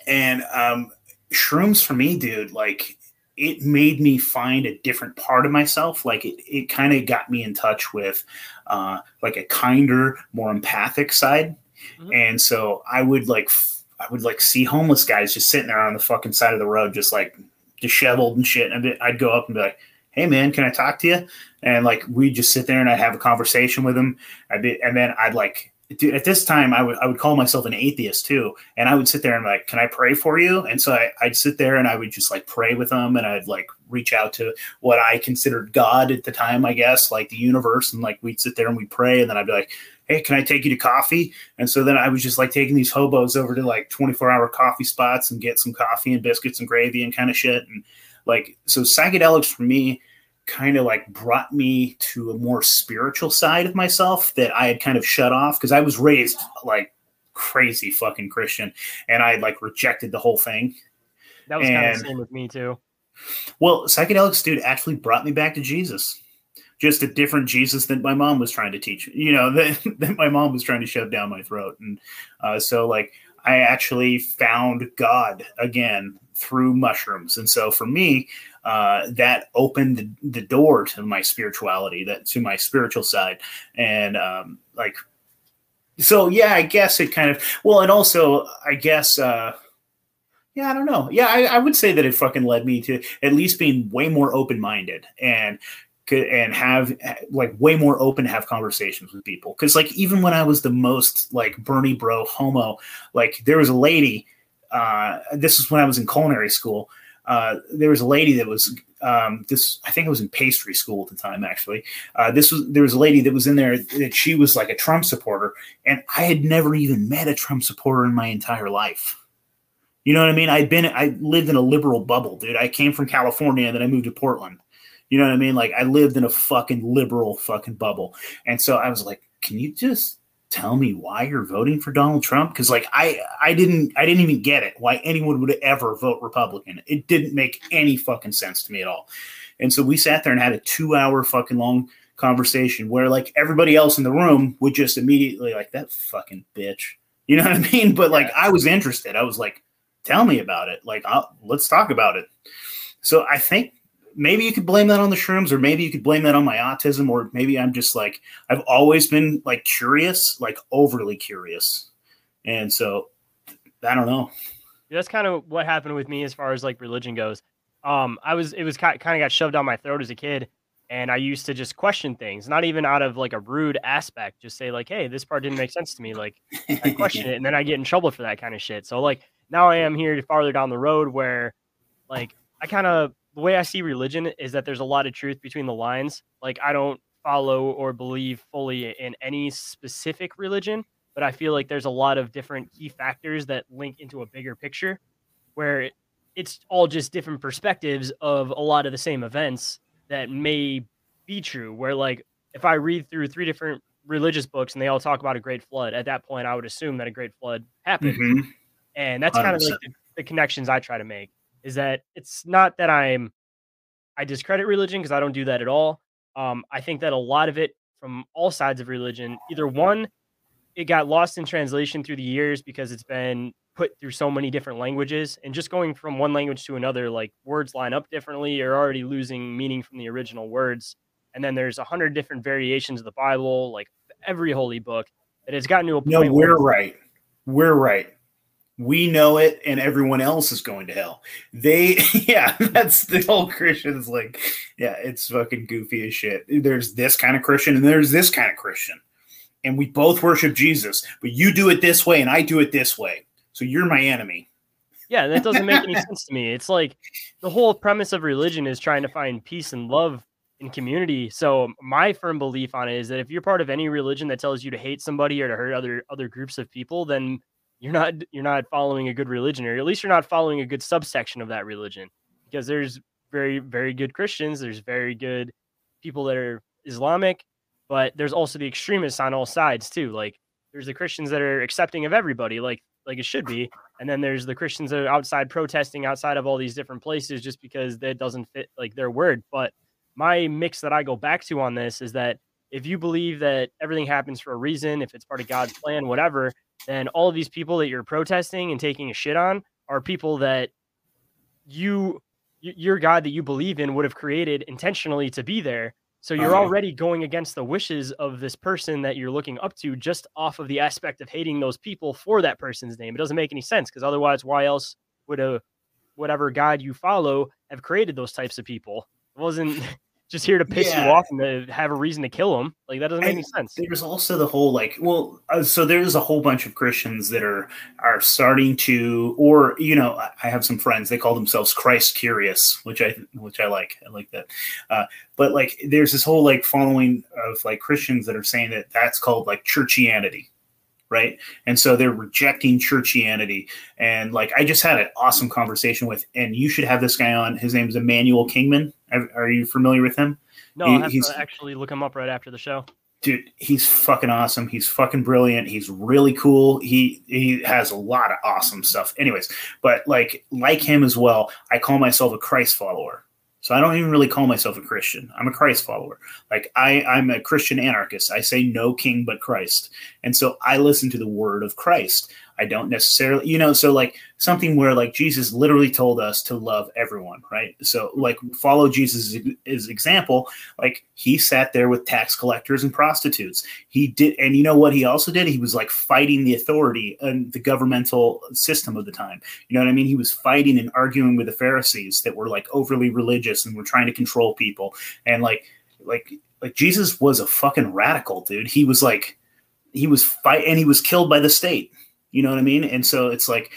And um shrooms for me dude like it made me find a different part of myself. Like it, it kind of got me in touch with uh like a kinder more empathic side. Mm-hmm. and so i would like I would like see homeless guys just sitting there on the fucking side of the road, just like disheveled and shit. And I'd go up and be like, "Hey, man, can I talk to you?" And like we'd just sit there and I'd have a conversation with him. I'd be, and then I'd like, at this time I would I would call myself an atheist too, and I would sit there and like, "Can I pray for you?" And so I, I'd sit there and I would just like pray with them, and I'd like reach out to what I considered God at the time, I guess, like the universe, and like we'd sit there and we'd pray, and then I'd be like hey, can I take you to coffee? And so then I was just like taking these hobos over to like 24 hour coffee spots and get some coffee and biscuits and gravy and kind of shit. And like, so psychedelics for me kind of like brought me to a more spiritual side of myself that I had kind of shut off because I was raised like crazy fucking Christian and I had like rejected the whole thing. That was and, kind of the same with me too. Well, psychedelics, dude, actually brought me back to Jesus just a different Jesus that my mom was trying to teach, you know, that, that my mom was trying to shove down my throat. And uh, so, like, I actually found God again through mushrooms. And so for me, uh, that opened the, door to my spirituality, that to my spiritual side. And um, like, so yeah, I guess it kind of, well, and also, I guess, uh, yeah, I don't know. Yeah, I, I, would say that it fucking led me to at least being way more open minded and and have like way more open to have conversations with people because like even when i was the most like bernie bro homo like there was a lady uh this is when i was in culinary school uh there was a lady that was um this i think it was in pastry school at the time actually uh this was there was a lady that was in there that she was like a trump supporter and i had never even met a trump supporter in my entire life You know what I mean? I'd been, I lived in a liberal bubble, dude. I came from California and then I moved to Portland. You know what I mean? Like I lived in a fucking liberal fucking bubble. And so I was like, can you just tell me why you're voting for Donald Trump? Because like I I didn't I didn't even get it why anyone would ever vote Republican. It didn't make any fucking sense to me at all. And so we sat there and had a two hour fucking long conversation where like everybody else in the room would just immediately like that fucking bitch. You know what I mean? But like I was interested. I was like, tell me about it. Like I'll, let's talk about it. So I think maybe you could blame that on the shrooms or maybe you could blame that on my autism or maybe i'm just like i've always been like curious like overly curious. And so i don't know. That's kind of what happened with me as far as like religion goes. Um i was it was kind of got shoved down my throat as a kid and i used to just question things not even out of like a rude aspect just say like hey this part didn't make sense to me like i question it and then i get in trouble for that kind of shit. So like now i am here farther down the road where like i kind of the way I see religion is that there's a lot of truth between the lines. Like I don't follow or believe fully in any specific religion, but I feel like there's a lot of different key factors that link into a bigger picture where it's all just different perspectives of a lot of the same events that may be true. Where like if I read through three different religious books and they all talk about a great flood, at that point I would assume that a great flood happened. Mm-hmm. And that's 100%. kind of like the, the connections I try to make is that it's not that I'm I discredit religion because I don't do that at all. Um, I think that a lot of it from all sides of religion, either one, it got lost in translation through the years because it's been put through so many different languages, and just going from one language to another, like words line up differently, you're already losing meaning from the original words. And then there's a hundred different variations of the Bible, like every holy book, that has gotten to a point. No, we're where- right. We're right we know it and everyone else is going to hell. They, yeah, that's the whole Christians like, yeah, it's fucking goofy as shit. There's this kind of Christian and there's this kind of Christian. And we both worship Jesus, but you do it this way and I do it this way. So you're my enemy. Yeah, that doesn't make any sense to me. It's like the whole premise of religion is trying to find peace and love in community. So my firm belief on it is that if you're part of any religion that tells you to hate somebody or to hurt other other groups of people, then you're not you're not following a good religion or at least you're not following a good subsection of that religion because there's very very good christians there's very good people that are islamic but there's also the extremists on all sides too like there's the christians that are accepting of everybody like like it should be and then there's the christians that are outside protesting outside of all these different places just because that doesn't fit like their word but my mix that i go back to on this is that if you believe that everything happens for a reason if it's part of god's plan whatever then all of these people that you're protesting and taking a shit on are people that you your god that you believe in would have created intentionally to be there. So you're uh-huh. already going against the wishes of this person that you're looking up to just off of the aspect of hating those people for that person's name. It doesn't make any sense because otherwise why else would a whatever god you follow have created those types of people? It wasn't just here to piss yeah. you off and to have a reason to kill him. Like that doesn't make and any sense. There's also the whole like, well, uh, so there's a whole bunch of Christians that are are starting to, or you know, I have some friends they call themselves Christ curious, which I which I like. I like that. Uh, but like, there's this whole like following of like Christians that are saying that that's called like churchianity right? And so they're rejecting churchianity. And like I just had an awesome conversation with, and you should have this guy on. His name is Emmanuel Kingman. Are you familiar with him? No, he, I have to actually look him up right after the show. Dude, he's fucking awesome. He's fucking brilliant. He's really cool. He he has a lot of awesome stuff. Anyways, but like like him as well, I call myself a Christ follower. So I don't even really call myself a Christian. I'm a Christ follower. Like I, I'm a Christian anarchist. I say no king but Christ. And so I listen to the word of Christ. I don't necessarily, you know, so like something where like Jesus literally told us to love everyone, right? So like follow Jesus' example. Like he sat there with tax collectors and prostitutes. He did, and you know what he also did? He was like fighting the authority and the governmental system of the time. You know what I mean? He was fighting and arguing with the Pharisees that were like overly religious and were trying to control people. And like, like, like Jesus was a fucking radical dude. He was like, he was fight and he was killed by the state you know what I mean? And so it's like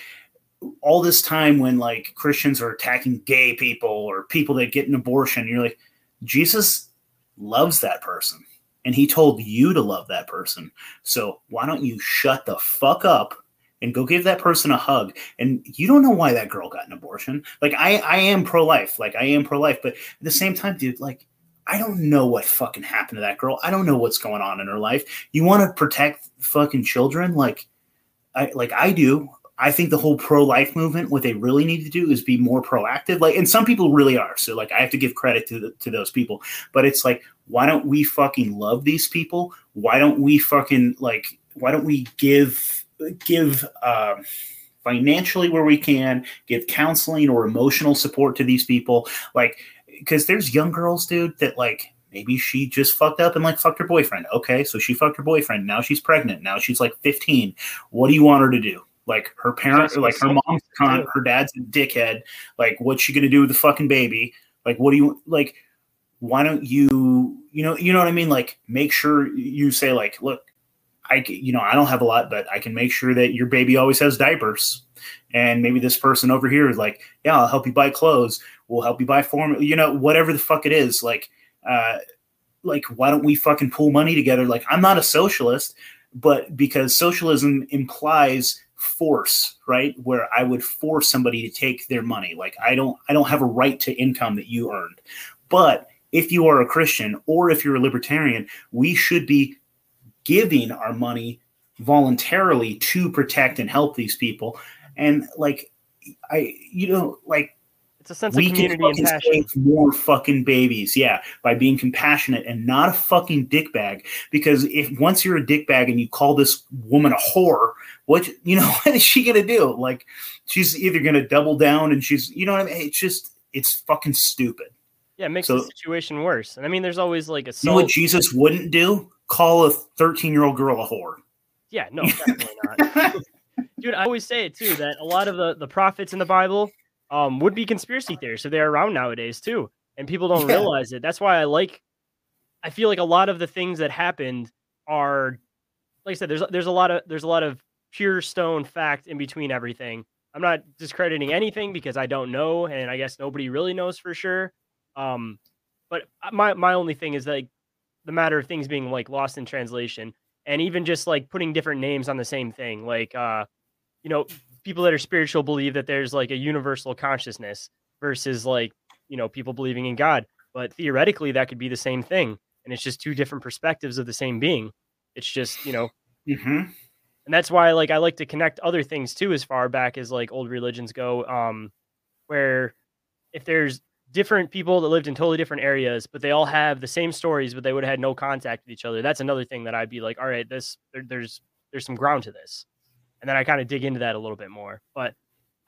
all this time when like Christians are attacking gay people or people that get an abortion, you're like, Jesus loves that person. And he told you to love that person. So why don't you shut the fuck up and go give that person a hug and you don't know why that girl got an abortion like i i am pro-life like i am pro-life but at the same time dude like i don't know what fucking happened to that girl i don't know what's going on in her life you want to protect fucking children like i like i do I think the whole pro life movement, what they really need to do is be more proactive. Like, and some people really are. So, like, I have to give credit to the, to those people. But it's like, why don't we fucking love these people? Why don't we fucking like? Why don't we give give uh, financially where we can, give counseling or emotional support to these people? Like, because there's young girls, dude, that like maybe she just fucked up and like fucked her boyfriend. Okay, so she fucked her boyfriend. Now she's pregnant. Now she's like 15. What do you want her to do? Like her parent, like her mom's con, her dad's a dickhead. Like, what's she gonna do with the fucking baby? Like, what do you like? Why don't you, you know, you know what I mean? Like, make sure you say, like, look, I, you know, I don't have a lot, but I can make sure that your baby always has diapers. And maybe this person over here is like, yeah, I'll help you buy clothes. We'll help you buy formula. You know, whatever the fuck it is. Like, uh, like, why don't we fucking pool money together? Like, I'm not a socialist, but because socialism implies force right? Where i would force somebody to take their money. Like i don't i don't have a right to income that you earned. But if you are a christian or if you're a libertarian we should be giving our money voluntarily to protect and help these people. And like i you know like it's a sense we of community can and passion. Save more fucking babies, yeah, by being compassionate and not a fucking dickbag. Because if once you're a dickbag and you call this woman a whore, what you know, what is she gonna do? Like, she's either gonna double down and she's, you know what I mean? It's just, it's fucking stupid. Yeah, it makes so, the situation worse. And I mean, there's always like a. You know what Jesus wouldn't do? Call a 13 year old girl a whore. Yeah, no, definitely not. Dude, I always say it too that a lot of the the prophets in the Bible um, would be conspiracy theorists. So they're around nowadays too, and people don't yeah. realize it. That's why I like. I feel like a lot of the things that happened are, like I said, there's there's a lot of there's a lot of pure stone fact in between everything. I'm not discrediting anything because I don't know, and I guess nobody really knows for sure. Um, but my my only thing is like the matter of things being like lost in translation, and even just like putting different names on the same thing, like uh, you know, people that are spiritual believe that there's like a universal consciousness versus like you know people believing in god. But theoretically that could be the same thing and it's just two different perspectives of the same being. It's just you know mm-hmm. and that's why like i like to connect other things too as far back as like old religions go um where if there's different people that lived in totally different areas but they all have the same stories but they would have had no contact with each other that's another thing that i'd be like all right this there, there's there's some ground to this and then I kind of dig into that a little bit more. But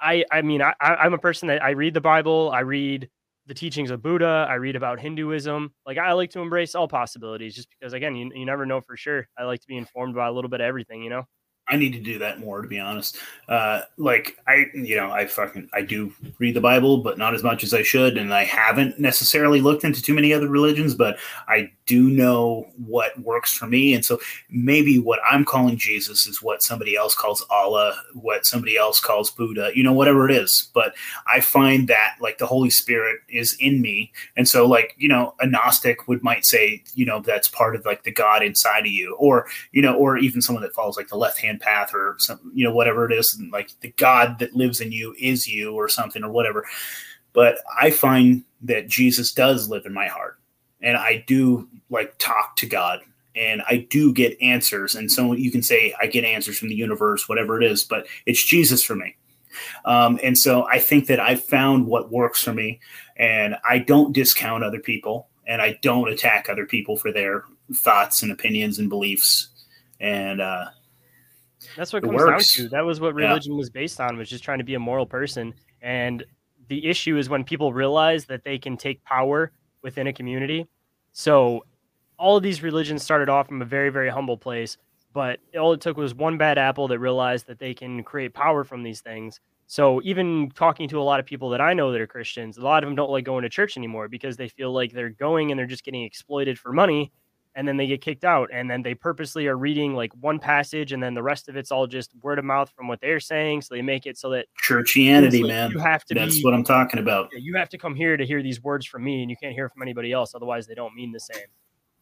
I, I mean, I, I'm a person that I read the Bible, I read the teachings of Buddha, I read about Hinduism. Like I like to embrace all possibilities, just because again, you, you never know for sure. I like to be informed by a little bit of everything, you know. I need to do that more, to be honest. Uh, like I, you know, I fucking I do read the Bible, but not as much as I should, and I haven't necessarily looked into too many other religions, but I do know what works for me, and so maybe what I'm calling Jesus is what somebody else calls Allah, what somebody else calls Buddha, you know, whatever it is. But I find that like the Holy Spirit is in me, and so like you know, a Gnostic would might say, you know, that's part of like the God inside of you, or you know, or even someone that follows like the left hand path or some, you know, whatever it is, and like the God that lives in you is you or something or whatever. But I find that Jesus does live in my heart, and I do like talk to God, and I do get answers. And so you can say I get answers from the universe, whatever it is, but it's Jesus for me. Um, and so I think that I found what works for me, and I don't discount other people, and I don't attack other people for their thoughts and opinions and beliefs. And uh, that's what it comes works. down to. That was what religion yeah. was based on, was just trying to be a moral person. And the issue is when people realize that they can take power within a community. So all of these religions started off from a very, very humble place, but all it took was one bad apple that realized that they can create power from these things. So even talking to a lot of people that I know that are Christians, a lot of them don't like going to church anymore because they feel like they're going and they're just getting exploited for money and then they get kicked out and then they purposely are reading like one passage and then the rest of it's all just word of mouth from what they're saying so they make it so that churchianity like man. you have to that's be, what i'm talking about. You have to come here to hear these words from me and you can't hear from anybody else otherwise they don't mean the same.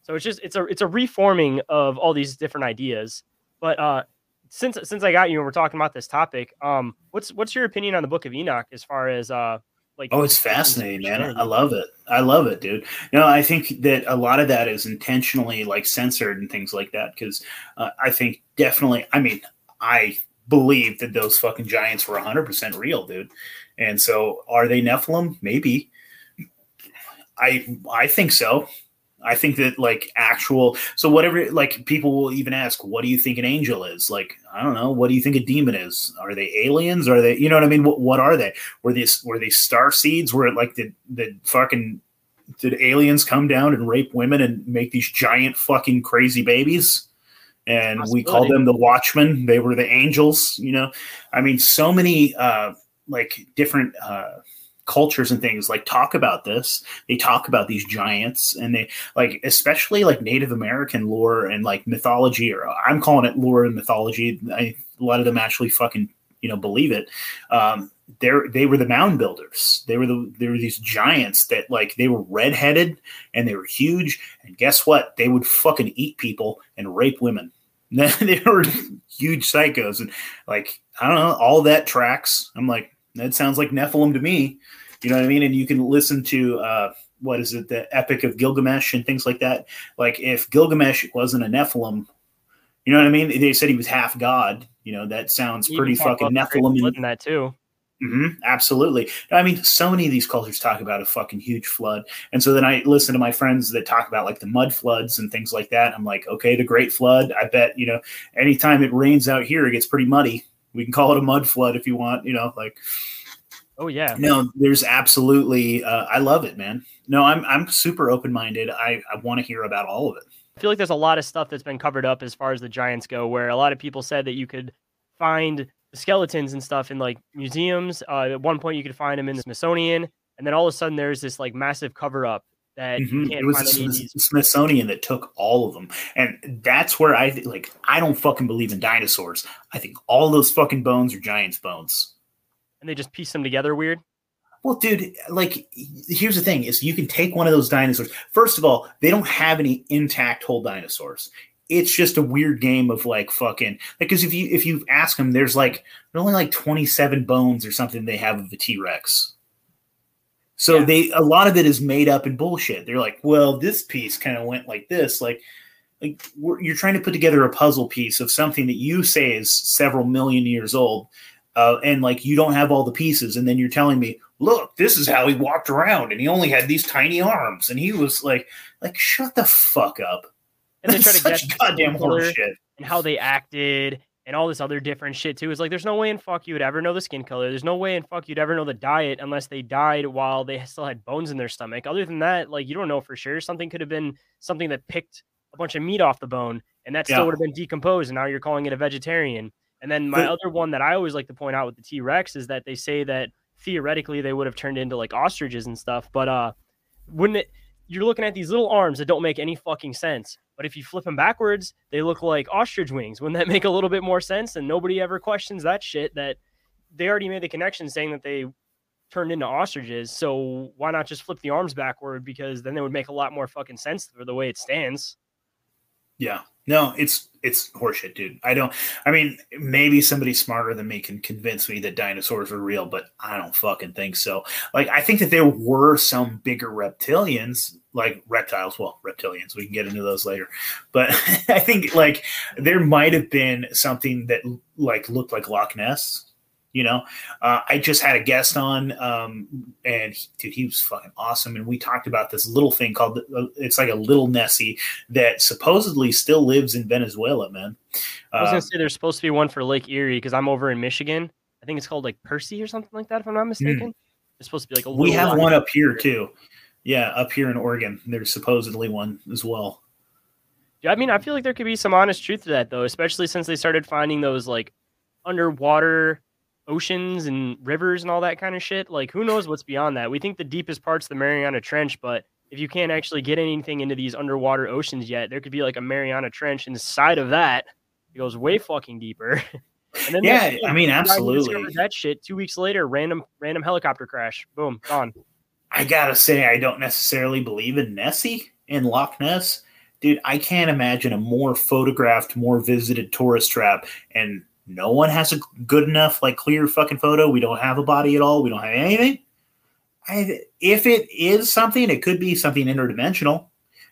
So it's just it's a it's a reforming of all these different ideas. But uh since since I got you and we're talking about this topic, um, what's what's your opinion on the Book of Enoch as far as uh like oh it's fascinating man. i love it. I love it dude. No, i think that a lot of that is intentionally like censored and things like that because uh, i think definitely i mean i believe that those fucking giants were 100% real dude. And so are they nephilim? Maybe. I i think so I think that like actual so whatever like people will even ask, what do you think an angel is? Like, I don't know, what do you think a demon is? Are they aliens? Are they you know what I mean? What, what are they? Were these were these star seeds? Were it like did the fucking did aliens come down and rape women and make these giant fucking crazy babies? And we call them the watchmen. They were the angels, you know. I mean, so many uh like different uh cultures and things like talk about this. They talk about these giants and they like especially like native american lore and like mythology or i'm calling it lore and mythology. I, a lot of them actually fucking you know believe it. Um they're they were the mound builders. They were the they were these giants that like they were redheaded and they were huge and guess what? They would fucking eat people and rape women. They were huge psychos and like i don't know all that tracks. I'm like that sounds like Nephilim to me. You know what I mean? And you can listen to uh, what is it, the Epic of Gilgamesh and things like that. Like if Gilgamesh wasn't a Nephilim, you know what I mean? They said he was half god. You know that sounds pretty fucking Nephilim in that too. Mm-hmm, absolutely. I mean, so many of these cultures talk about a fucking huge flood. And so then I listen to my friends that talk about like the mud floods and things like that. I'm like, okay, the Great Flood. I bet, you know, anytime it rains out here, it gets pretty muddy. We can call it a mud flood if you want, you know, like Oh yeah. No, there's absolutely. Uh, I love it, man. No, I'm I'm super open minded. I I want to hear about all of it. I feel like there's a lot of stuff that's been covered up as far as the giants go, where a lot of people said that you could find skeletons and stuff in like museums. Uh, at one point, you could find them in the Smithsonian, and then all of a sudden, there's this like massive cover up that mm-hmm. it was the Smithsonian that took all of them, and that's where I like. I don't fucking believe in dinosaurs. I think all those fucking bones are giants' bones and they just piece them together weird? Well, dude, like here's the thing: is you can take one of those dinosaurs. First of all, they don't have any intact whole dinosaurs. It's just a weird game of like fucking because if you if you ask them, there's like there's only like 27 bones or something they have of the T Rex. So yeah. they a lot of it is made up and bullshit. They're like, well, this piece kind of went like this, like like you're trying to put together a puzzle piece of something that you say is several million years old uh, and like you don't have all the pieces, and then you're telling me, look, this is how he walked around, and he only had these tiny arms, and he was like, like shut the fuck up. And they try to get goddamn horseshit and how they acted and all this other different shit too. Is like there's no way in fuck you would ever know the skin color. There's no way in fuck you'd ever know the diet unless they died while they still had bones in their stomach. Other than that, like you don't know for sure. Something could have been something that picked a bunch of meat off the bone and that still yeah. would have been decomposed and now you're calling it a vegetarian. And then my other one that I always like to point out with the T Rex is that they say that theoretically they would have turned into like ostriches and stuff, but uh, wouldn't it? You're looking at these little arms that don't make any fucking sense. But if you flip them backwards, they look like ostrich wings. Wouldn't that make a little bit more sense? And nobody ever questions that shit. That they already made the connection saying that they turned into ostriches. So why not just flip the arms backward? Because then they would make a lot more fucking sense for the way it stands. Yeah, no, it's it's horseshit, dude. I don't. I mean, maybe somebody smarter than me can convince me that dinosaurs are real, but I don't fucking think so. Like, I think that there were some bigger reptilians, like reptiles. Well, reptilians. We can get into those later, but I think like there might have been something that like looked like Loch Ness you know, uh, I just had a guest on, um, and he, dude, he was fucking awesome. And we talked about this little thing called uh, it's like a little Nessie that supposedly still lives in Venezuela, man. I was gonna uh, say there's supposed to be one for Lake Erie because I'm over in Michigan. I think it's called like Percy or something like that, if I'm not hmm. mistaken. Mm. It's supposed to be like a. We have one up here too. Yeah, up here in Oregon, there's supposedly one as well. Yeah, I mean, I feel like there could be some honest truth to that though, especially since they started finding those like underwater oceans and rivers and all that kind of shit. Like, who knows what's beyond that? We think the deepest part's the Mariana Trench, but if you can't actually get anything into these underwater oceans yet, there could be like a Mariana Trench inside of that. It goes way fucking deeper. and then yeah, I mean, absolutely. That shit. Two weeks later, random random helicopter crash. Boom, gone. I gotta say, I don't necessarily believe in Nessie in Loch Ness dude, I can't imagine a more photographed, more visited tourist trap, and no one has a good enough, like, clear fucking photo. We don't have a body at all. We don't have anything. I, if it is something, it could be something interdimensional.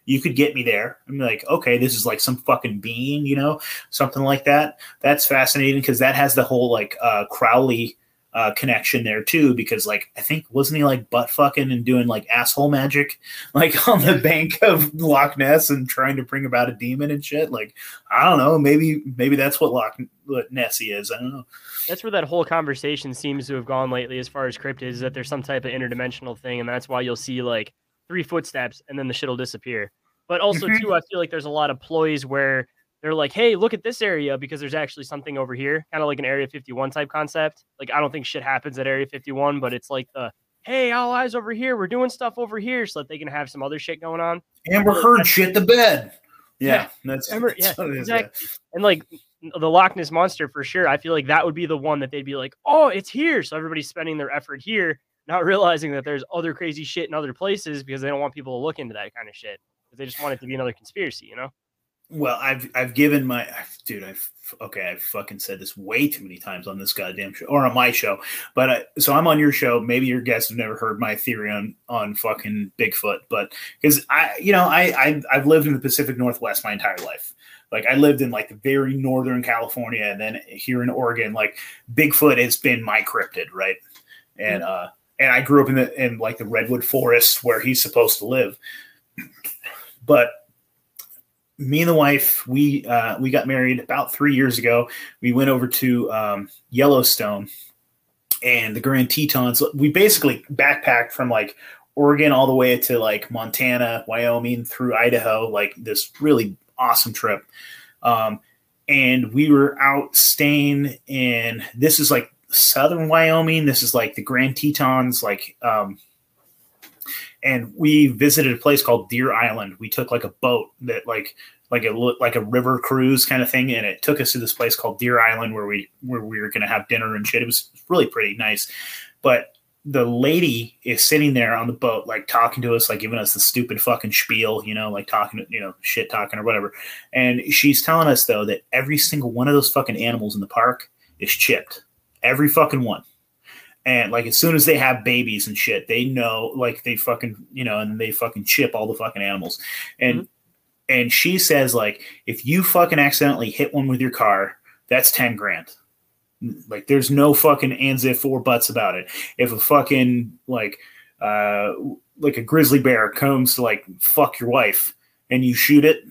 You could get me there. I'm like, okay, this is like some fucking being, you know, something like that. That's fascinating because that has the whole like uh, Crowley uh, connection there too, because like I think wasn't he like butt fucking and doing like asshole magic, like on the bank of Loch Ness and trying to bring about a demon and shit. Like I don't know, maybe maybe that's what Loch what Nessie is. I don't know. That's where that whole conversation seems to have gone lately, as far as cryptids, is that there's some type of interdimensional thing, and that's why you'll see like three footsteps and then the shit will disappear. But also Mhm. too, I feel like there's a lot of ploys where they're like, "Hey, look at this area because there's actually something over here," kind of like an Area 51 type concept. Like I don't think shit happens at Area 51, but it's like the "Hey, all eyes over here, we're doing stuff over here," so that they can have some other shit going on. Amber Heard shit the bed. Yeah, Yeah. that's, Amber- that's yeah, what it is, yeah. exactly. And like the Loch Ness monster for sure, I feel like that would be the one that they'd be like, "Oh, it's here," so everybody's spending their effort here, not realizing that there's other crazy shit in other places because they don't want people to look into that kind of shit. They just want it to be another conspiracy, you know? Well, I've I've given my dude. I've okay. I've fucking said this way too many times on this goddamn show or on my show. But uh, so I'm on your show. Maybe your guests have never heard my theory on on fucking Bigfoot, but because I, you know, I, I I've lived in the Pacific Northwest my entire life. Like I lived in like the very northern California, and then here in Oregon, like Bigfoot has been my cryptid, right? And uh, and I grew up in the in like the redwood forest where he's supposed to live. But me and the wife we uh, we got married about three years ago. We went over to um, Yellowstone and the Grand Tetons. We basically backpacked from like Oregon all the way to like Montana, Wyoming, through Idaho. Like this really awesome trip. Um, and we were out staying in this is like southern Wyoming. This is like the Grand Tetons, like um, and we visited a place called Deer Island. We took like a boat that like like a like a river cruise kind of thing, and it took us to this place called Deer Island where we where we were going to have dinner and shit. It was really pretty nice, but the lady is sitting there on the boat, like talking to us, like giving us the stupid fucking spiel, you know, like talking, you know, shit talking or whatever. And she's telling us though that every single one of those fucking animals in the park is chipped, every fucking one and like as soon as they have babies and shit, they know like they fucking you know, and they fucking chip all the fucking animals. And and she says like if you fucking accidentally hit one with your car, that's ten grand. Like there's no fucking ands if or buts about it. If a fucking like uh like a grizzly bear comes to like fuck your wife and you shoot it,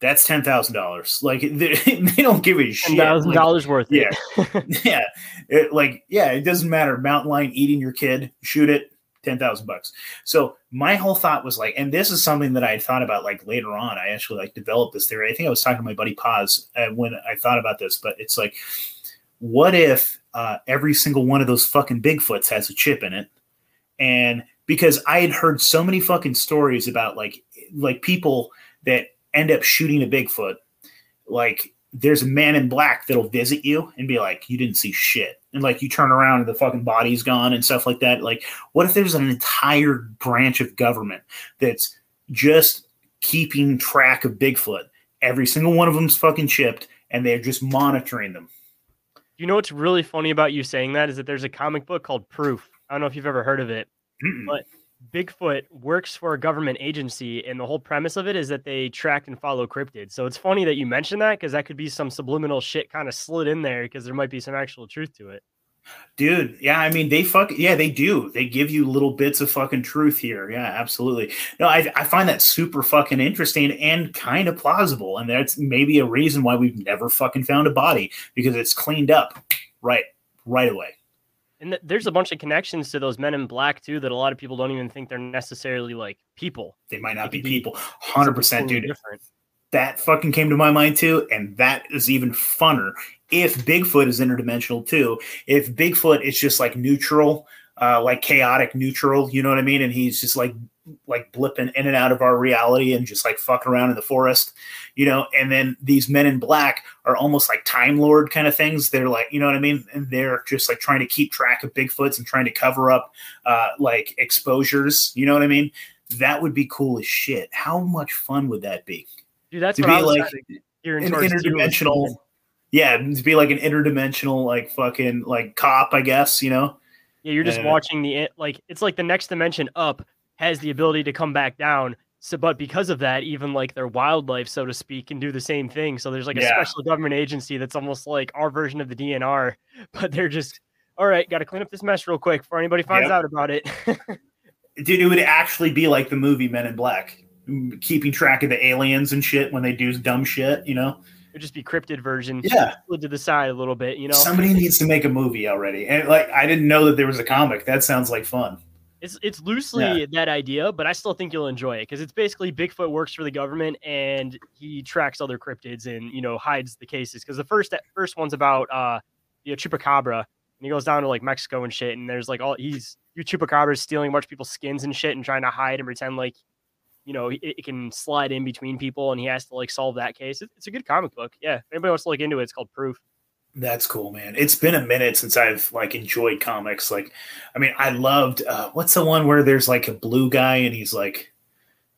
that's ten thousand dollars. Like they, they don't give a shit. thousand Like, dollars worth. yeah. It. yeah, it, like yeah, it doesn't matter. Mountain lion eating your kid, shoot it, ten thousand bucks. So my whole thought was like, and this is something that I had thought about like later on. I actually like developed this theory. I think I was talking to my buddy Paz uh, when I thought about this, but it's like, what if uh, every single one of those fucking Bigfoots has a chip in it? And because I had heard so many fucking stories about like like people that end up shooting a Bigfoot, like there's a man in black that'll visit you and be like, you didn't see shit. And like you turn around and the fucking body's gone and stuff like that. Like, what if there's an entire branch of government that's just keeping track of Bigfoot? Every single one of them's fucking chipped and they're just monitoring them. You know what's really funny about you saying that is that there's a comic book called Proof. I don't know if you've ever heard of it. Mm-mm. But Bigfoot works for a government agency, and the whole premise of it is that they track and follow cryptids. So it's funny that you mentioned that because that could be some subliminal shit kind of slid in there because there might be some actual truth to it. Dude, yeah, I mean they fuck yeah, they do. They give you little bits of fucking truth here. Yeah, absolutely. No, I I find that super fucking interesting and kind of plausible. And that's maybe a reason why we've never fucking found a body because it's cleaned up right right away. And th- there's a bunch of connections to those men in black too that a lot of people don't even think they're necessarily like people. They might not be people. Hundred percent, dude. Different. That fucking came to my mind too, and that is even funner. If Bigfoot is interdimensional too, if Bigfoot is just like neutral, uh, like chaotic neutral, you know what I mean? And he's just like like blipping in and out of our reality and just like fucking around in the forest, you know. And then these men in black are almost like Time Lord kind of things. They're like, you know what I mean? And they're just like trying to keep track of Bigfoots and trying to cover up uh, like exposures, you know what I mean? that would be cool as shit. How much fun would that be? Dude, that's to be like gearing an interdimensional. Yeah, to be like an interdimensional, like fucking like cop, I guess. You know. Yeah, you're just Uh, watching the like it's like the next dimension up has the ability to come back down. So, but because of that, even like their wildlife, so to speak, can do the same thing. So there's like a Yeah. special government agency that's almost like our version of the DNR, but they're just all right. Got to clean up this mess real quick before anybody finds Yep. out about it. Dude, it would actually be like the movie Men in Black, keeping track of the aliens and shit when they do dumb shit. You know. It'd just be cryptid version. Yeah. to the side a little bit. You know, Somebody needs to make a movie already. And like I didn't know that there was a comic. That sounds like fun. It's it's loosely that idea, but I still think you'll enjoy it because it's basically Bigfoot works for the government and he tracks other cryptids and you know hides the cases. Because the first that first one's about uh the chupacabra and he goes down to like Mexico and shit, and there's like all he's you chupacabras stealing a bunch of people's skins and shit and trying to hide and pretend like you know it, it can slide in between people and he has to like solve that case. It, it's a good comic book. Yeah, if anybody wants to look into it, it's called Proof. That's cool, man. It's been a minute since I've like enjoyed comics. Like, I mean, I loved uh, what's the one where there's like a blue guy and he's like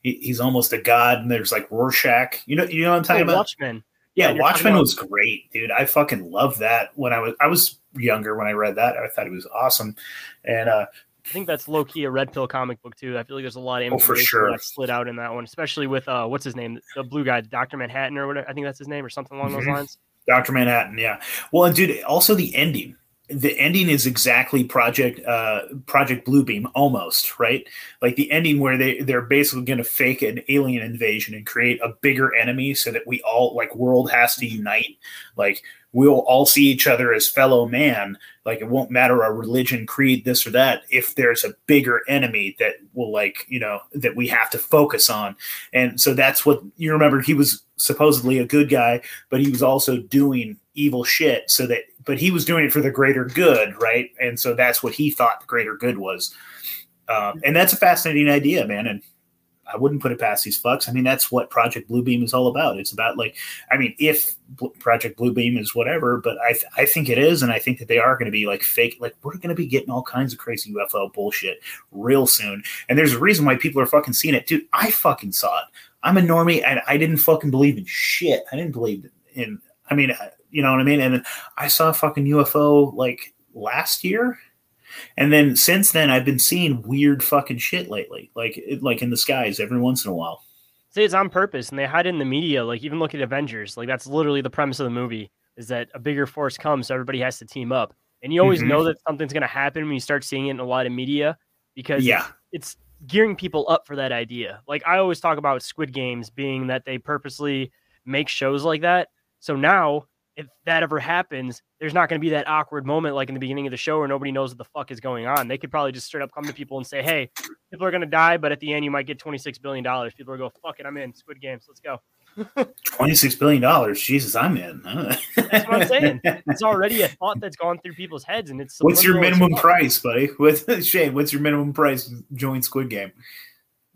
he, he's almost a god, and there's like Rorschach. You know, you know what I'm talking Oh, about? Watchmen. Yeah, talking Watchmen about- was great, dude. I fucking love that when I was I was younger when I read that. I thought it was awesome, and uh, I think that's low key a red pill comic book too. I feel like there's a lot of Oh, for information sure. that slid out in that one, especially with uh, what's his name, the blue guy, Doctor Manhattan or whatever. I think that's his name or something along those Mhm. lines. Doctor Manhattan, yeah. Well, and dude, also the ending. The ending is exactly Project uh, Project Bluebeam, almost right. Like the ending where they they're basically going to fake an alien invasion and create a bigger enemy, so that we all like world has to unite. Like we'll all see each other as fellow man. Like it won't matter our religion, creed, this or that. If there's a bigger enemy that will like you know that we have to focus on, and so that's what you remember. He was supposedly a good guy but he was also doing evil shit so that but he was doing it for the greater good right? And so that's what he thought the greater good was. Um, and that's a fascinating idea man and i wouldn't put it past these fucks. I mean that's what project bluebeam is all about. It's about like i mean if Bl- project bluebeam is whatever but i th- i think it is and i think that they are going to be like fake like we're going to be getting all kinds of crazy ufo bullshit real soon. And there's a reason why people are fucking seeing it. Dude i fucking saw it. I'm a normie and I didn't fucking believe in shit. I didn't believe in, I mean, uh, you know what I mean? And I saw a fucking UFO like last year. And then since then, I've been seeing weird fucking shit lately, like it- like in the skies every once in a while. Say it's on purpose, and they hide it in the media. Like even look at Avengers. Like that's literally the premise of the movie: is that a bigger force comes, so everybody has to team up. And you always Mhm. know that something's going to happen when you start seeing it in a lot of media because Yeah. it's gearing people up for that idea. Like I always talk about Squid Games being that they purposely make shows like that. So now, if that ever happens, there's not going to be that awkward moment like in the beginning of the show where nobody knows what the fuck is going on. They could probably just straight up come to people and say, "Hey, people are going to die, but at the end you might get 26 billion dollars." People will go, "Fuck it, I'm in Squid Games. Let's go." $26 billion. Jesus, I'm in. That's what I'm saying. It's already a thought that's gone through people's heads, and it's What's your minimum price, buddy? What Shane? What's your minimum price to join Squid Game?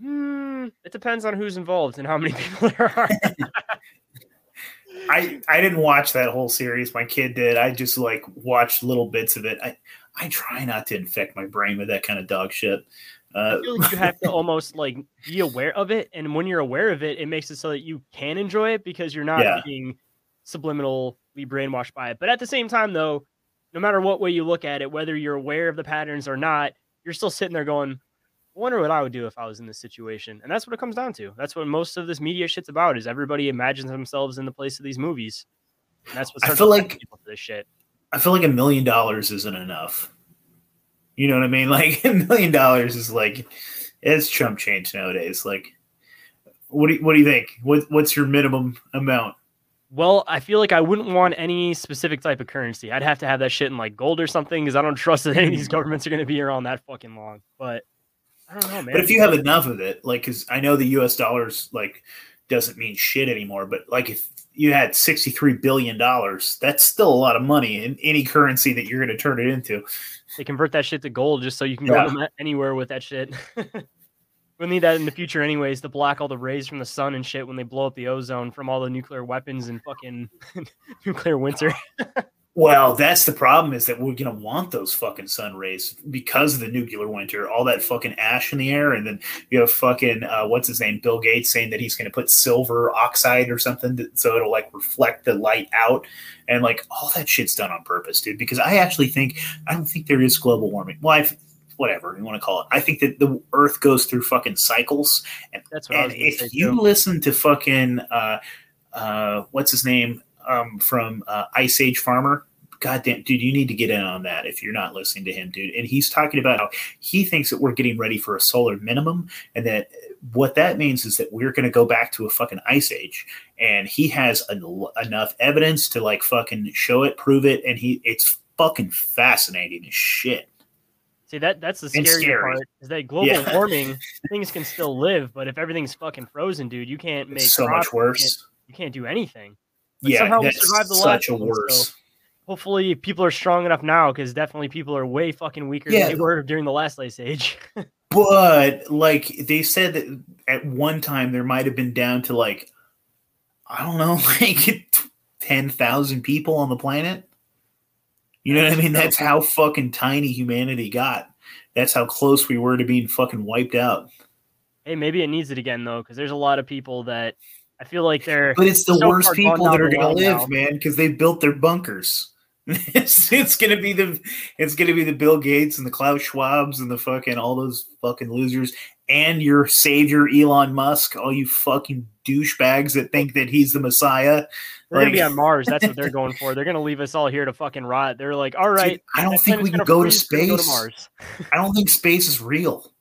Hmm, it depends on who's involved and how many people there are. I I didn't watch that whole series. My kid did. I just like watched little bits of it. I I try not to infect my brain with that kind of dog shit. Uh, I feel like you have to almost like be aware of it, and when you're aware of it, it makes it so that you can enjoy it because you're not Yeah. being subliminally brainwashed by it. But at the same time, though, no matter what way you look at it, whether you're aware of the patterns or not, you're still sitting there going, "I wonder what I would do if I was in this situation." And that's what it comes down to. That's what most of this media shit's about: is everybody imagines themselves in the place of these movies. And that's what I feel like- this shit. I feel like a million dollars isn't enough. You know what I mean? Like a million dollars is like it's Trump change nowadays. Like, what do you, what do you think? What what's your minimum amount? Well, I feel like I wouldn't want any specific type of currency. I'd have to have that shit in like gold or something because I don't trust that any of these governments are going to be around that fucking long. But I don't know, man. But if you have enough of it, like, because I know the U.S. dollars like doesn't mean shit anymore. But like, if you had sixty three billion dollars, that's still a lot of money in any currency that you're going to turn it into. they convert that shit to gold just so you can Yeah. go anywhere with that shit. we'll need that in the future, anyways, to block all the rays from the sun and shit when they blow up the ozone from all the nuclear weapons and fucking nuclear winter. Well, that's the problem is that we're gonna want those fucking sun rays because of the nuclear winter, all that fucking ash in the air, and then you have fucking uh, what's his name, Bill Gates saying that he's gonna put silver oxide or something to, so it'll like reflect the light out, and like all that shit's done on purpose, dude. Because I actually think I don't think there is global warming. Well, I've, whatever you want to call it. I think that the Earth goes through fucking cycles, and, That's what I was if say, you too. listen to fucking uh, uh, what's his name um, from uh, Ice Age Farmer. God damn, dude, you need to get in on that if you're not listening to him, dude. And he's talking about how he thinks that we're getting ready for a solar minimum, and that what that means is that we're going to go back to a fucking ice age. And he has en- enough evidence to like fucking show it, prove it, and he it's fucking fascinating as shit. See that that's the scary, scary. part is that global Yeah. warming things can still live, but if everything's fucking frozen, dude, you can't make It's so crops, much you can't- worse. You can't do anything. Yeah, somehow we survived the such last a worse. so hopefully people are strong enough now because definitely people are way fucking weaker Yeah. than they were during the last ice age. But like they said that at one time there might have been down to like I don't know, like ten thousand people on the planet. You know what I mean? That's how fucking tiny humanity got. That's how close we were to being fucking wiped out. hey, maybe it needs it again though, because there's a lot of people that I feel like they're But it's the so worst people that are going to live, now. man, because they built their bunkers. it's, it's gonna be the it's gonna be the Bill Gates and the Klaus Schwabs and the fucking all those fucking losers and your savior Elon Musk, all you fucking douchebags that think that he's the Messiah. They're gonna be on Mars. That's what they're going for. They're gonna leave us all here to fucking rot. They're like, all right, Dude, I don't think we can go to freeze, we're gonna space. Go to Mars. I don't think space is real.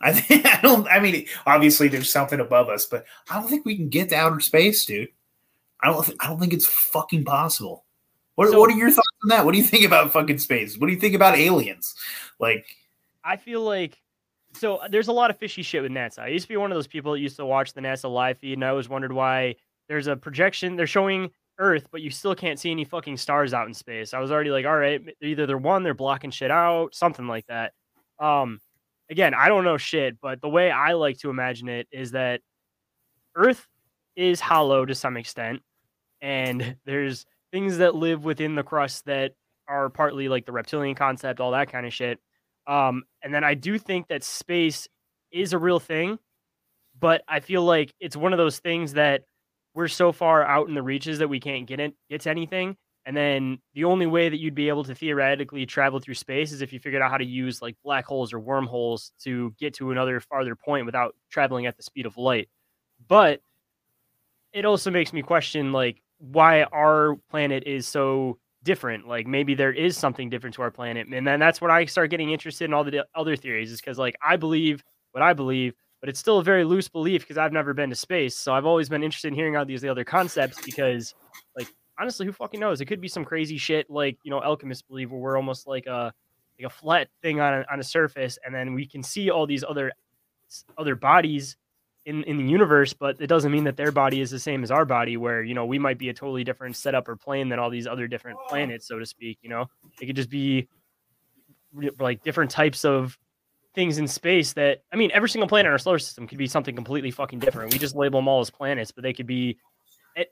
I think I don't. I mean, obviously there's something above us, but I don't think we can get to outer space, dude. I don't. I don't think it's fucking possible. What, So- what are your thoughts on that? What do you think about fucking space? What do you think about aliens? Like, I feel like so there's a lot of fishy shit with NASA. I used to be one of those people that used to watch the NASA live feed, and I always wondered why there's a projection. They're showing Earth, but you still can't see any fucking stars out in space. I was already like, all right, either they're one, they're blocking shit out, something like that. Um, again, I don't know shit, but the way I like to imagine it is that Earth is hollow to some extent, and there's things that live within the crust that are partly like the reptilian concept, all that kind of shit. Um, and then I do think that space is a real thing, but I feel like it's one of those things that we're so far out in the reaches that we can't get it get to anything. And then the only way that you'd be able to theoretically travel through space is if you figured out how to use like black holes or wormholes to get to another farther point without traveling at the speed of light. But it also makes me question like why our planet is so different. Like maybe there is something different to our planet, and then that's when I start getting interested in all the other theories. Is because like I believe what I believe, but it's still a very loose belief because I've never been to space. So I've always been interested in hearing out these other concepts because, like, honestly, who fucking knows? It could be some crazy shit like you know alchemists believe where we're almost like a like a flat thing on a, on a surface, and then we can see all these other other bodies in in the universe, but it doesn't mean that their body is the same as our body. Where you know we might be a totally different setup or plane than all these other different planets, so to speak. You know, it could just be like different types of things in space that I mean, every single planet in our solar system could be something completely fucking different. We just label them all as planets, but they could be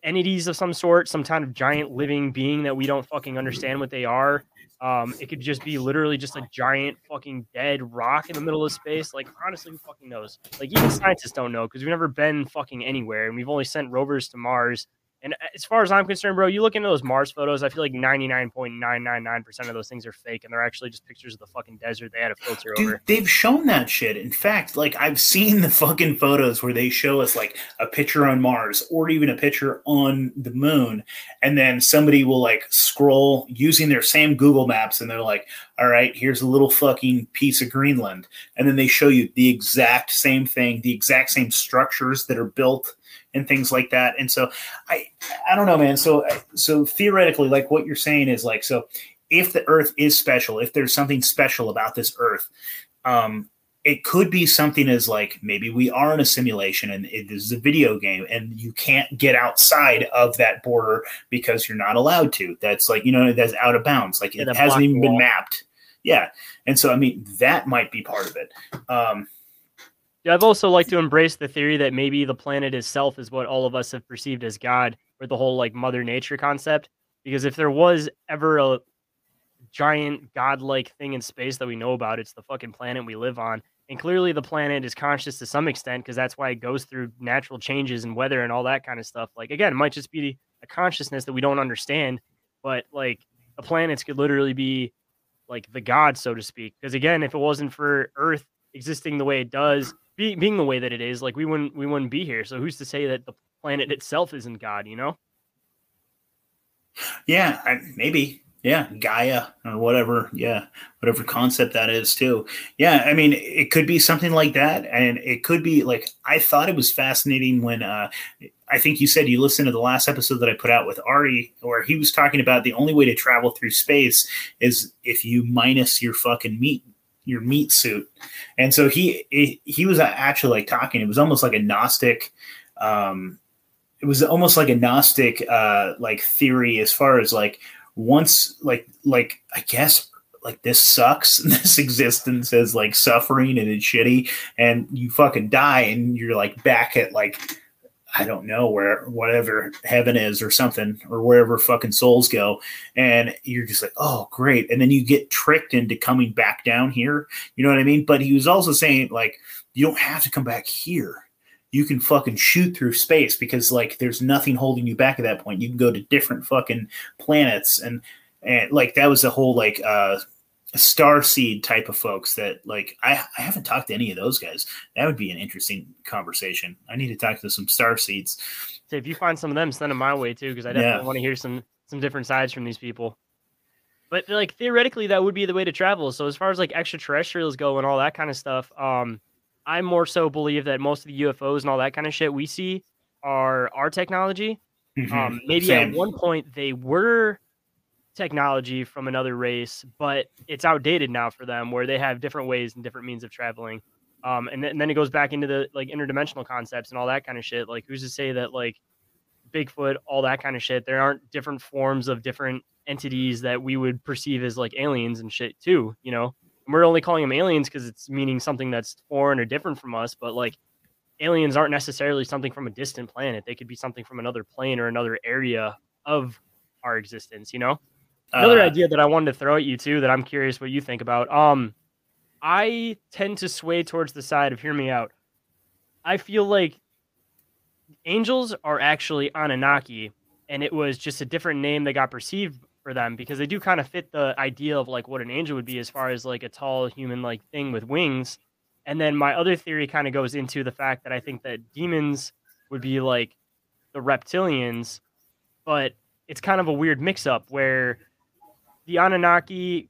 entities of some sort, some kind of giant living being that we don't fucking understand what they are. Um, it could just be literally just a giant fucking dead rock in the middle of space. Like honestly, who fucking knows? Like even scientists don't know because we've never been fucking anywhere, and we've only sent rovers to Mars. And uh, as far as I'm concerned, bro, you look into those Mars photos, I feel like 99.999% of those things are fake, and they're actually just pictures of the fucking desert they had a filter dude, over. they've shown that shit. In fact, like I've seen the fucking photos where they show us like a picture on Mars or even a picture on the moon, and then somebody will like scroll using their same Google Maps, and they're like, "All right, here's a little fucking piece of Greenland," and then they show you the exact same thing, the exact same structures that are built and things like that. And so I I don't know, man. So so theoretically, like what you're saying is like so if the Earth is special, if there's something special about this Earth, um, it could be something as like maybe we are in a simulation and it is a video game and you can't get outside of that border because you're not allowed to. That's like you know that's out of bounds. Like it hasn't even been mapped. Yeah, and so I mean that might be part of it. Um, Yeah, I've also like to embrace the theory that maybe the planet itself is what all of us have perceived as God, or the whole like Mother Nature concept. Because if there was ever a giant godlike thing in space that we know about, it's the fucking planet we live on. And clearly the planet is conscious to some extent because that's why it goes through natural changes and weather and all that kind of stuff. Like again, it might just be a consciousness that we don't understand, but like the planets could literally be like the god, so to speak. Because again, if it wasn't for Earth existing the way it does, be, being the way that it is, like we wouldn't we wouldn't be here. So who's to say that the planet itself isn't God? You know? Yeah, I, maybe. Yeah, Gaia or whatever. Yeah, whatever concept that is too. Yeah, I mean, it could be something like that, and it could be like I thought it was fascinating when uh, I think you said you listened to the last episode that I put out with Ari, where he was talking about the only way to travel through space is if you minus your fucking meat your meat suit. And so he he was actually like talking. It was almost like a Gnostic. Um, it was almost like a Gnostic uh, like theory as far as like once like like I guess like this sucks. This existence is like suffering and it's shitty, and you fucking die and you're like back at like I don't know where whatever heaven is or something or wherever fucking souls go, and you're just like, oh great, and then you get tricked into coming back down here. You know what I mean? But he was also saying like you don't have to come back here. You can fucking shoot through space because like there's nothing holding you back at that point. You can go to different fucking planets and and like that was the whole like uh star seed type of folks that like I, I haven't talked to any of those guys that would be an interesting conversation i need to talk to some star seeds so if you find some of them send them my way too because i definitely yeah. want to hear some some different sides from these people but like theoretically that would be the way to travel so as far as like extraterrestrials go and all that kind of stuff um i more so believe that most of the ufos and all that kind of shit we see are our technology mm-hmm. um maybe Same. at one point they were technology from another race, but it's outdated now for them where they have different ways and different means of traveling. Um, and, th- and then it goes back into the like interdimensional concepts and all that kind of shit. Like, who's to say that like Bigfoot, all that kind of shit, there aren't different forms of different entities that we would perceive as like aliens and shit too, you know? And we're only calling them aliens because it's meaning something that's foreign or different from us, but like aliens aren't necessarily something from a distant planet. They could be something from another plane or another area of our existence, you know? Another uh, idea that I wanted to throw at you too that I'm curious what you think about. Um, I tend to sway towards the side of hear me out. I feel like angels are actually Anunnaki, and it was just a different name that got perceived for them because they do kind of fit the idea of like what an angel would be as far as like a tall human like thing with wings. And then my other theory kind of goes into the fact that I think that demons would be like the reptilians, but it's kind of a weird mix up where the Anunnaki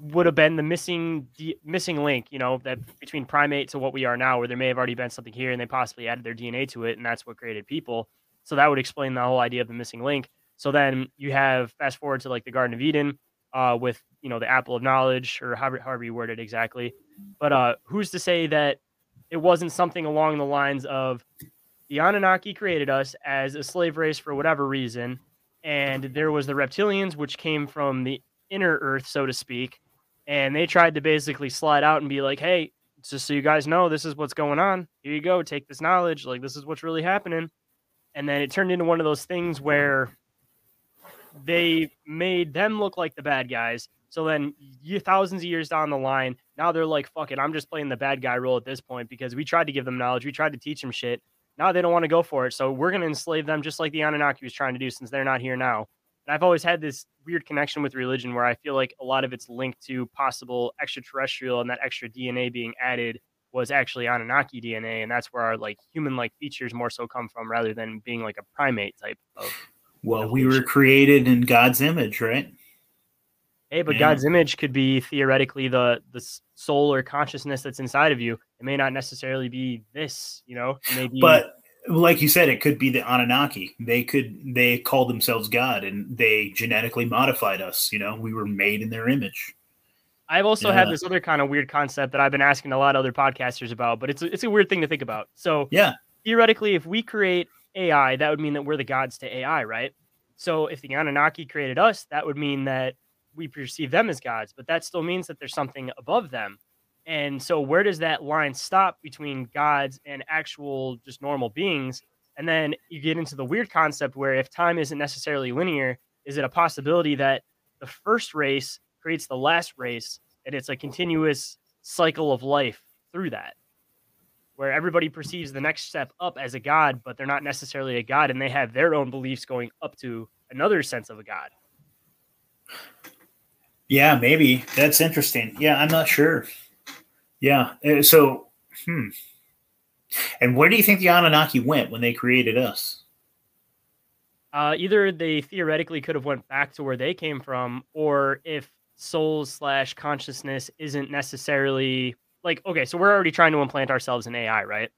would have been the missing the missing link, you know, that between primate to what we are now, where there may have already been something here and they possibly added their DNA to it, and that's what created people. So that would explain the whole idea of the missing link. So then you have fast forward to like the Garden of Eden, uh, with you know the apple of knowledge or however however you word it exactly. But uh, who's to say that it wasn't something along the lines of the Anunnaki created us as a slave race for whatever reason, and there was the reptilians, which came from the inner Earth, so to speak, and they tried to basically slide out and be like, "Hey, just so you guys know, this is what's going on. Here you go, take this knowledge. Like this is what's really happening." And then it turned into one of those things where they made them look like the bad guys. So then, thousands of years down the line, now they're like, "Fuck it, I'm just playing the bad guy role at this point because we tried to give them knowledge, we tried to teach them shit, now they don't want to go for it. So we're going to enslave them just like the Anunnaki was trying to do since they're not here now. And I've always had this weird connection with religion where I feel like a lot of it's linked to possible extraterrestrial and that extra DNA being added was actually Anunnaki DNA. And that's where our like human like features more so come from rather than being like a primate type of. Well, evolution. we were created in God's image, right? Hey, but yeah. God's image could be theoretically the the soul or consciousness that's inside of you. It may not necessarily be this, you know. Maybe, but like you said, it could be the Anunnaki. They could they called themselves God and they genetically modified us. You know, we were made in their image. I've also yeah. had this other kind of weird concept that I've been asking a lot of other podcasters about, but it's it's a weird thing to think about. So yeah, theoretically, if we create AI, that would mean that we're the gods to AI, right? So if the Anunnaki created us, that would mean that we perceive them as gods, but that still means that there's something above them. And so, where does that line stop between gods and actual just normal beings? And then you get into the weird concept where if time isn't necessarily linear, is it a possibility that the first race creates the last race and it's a continuous cycle of life through that where everybody perceives the next step up as a god but they're not necessarily a god and they have their own beliefs going up to another sense of a god Yeah, maybe that's interesting. Yeah, I'm not sure. Yeah, uh, so hmm. And where do you think the Anunnaki went when they created us? uh, either they theoretically could have went back to where they came from or if soul slash consciousness isn't necessarily like okay so we're already trying to implant ourselves in ai right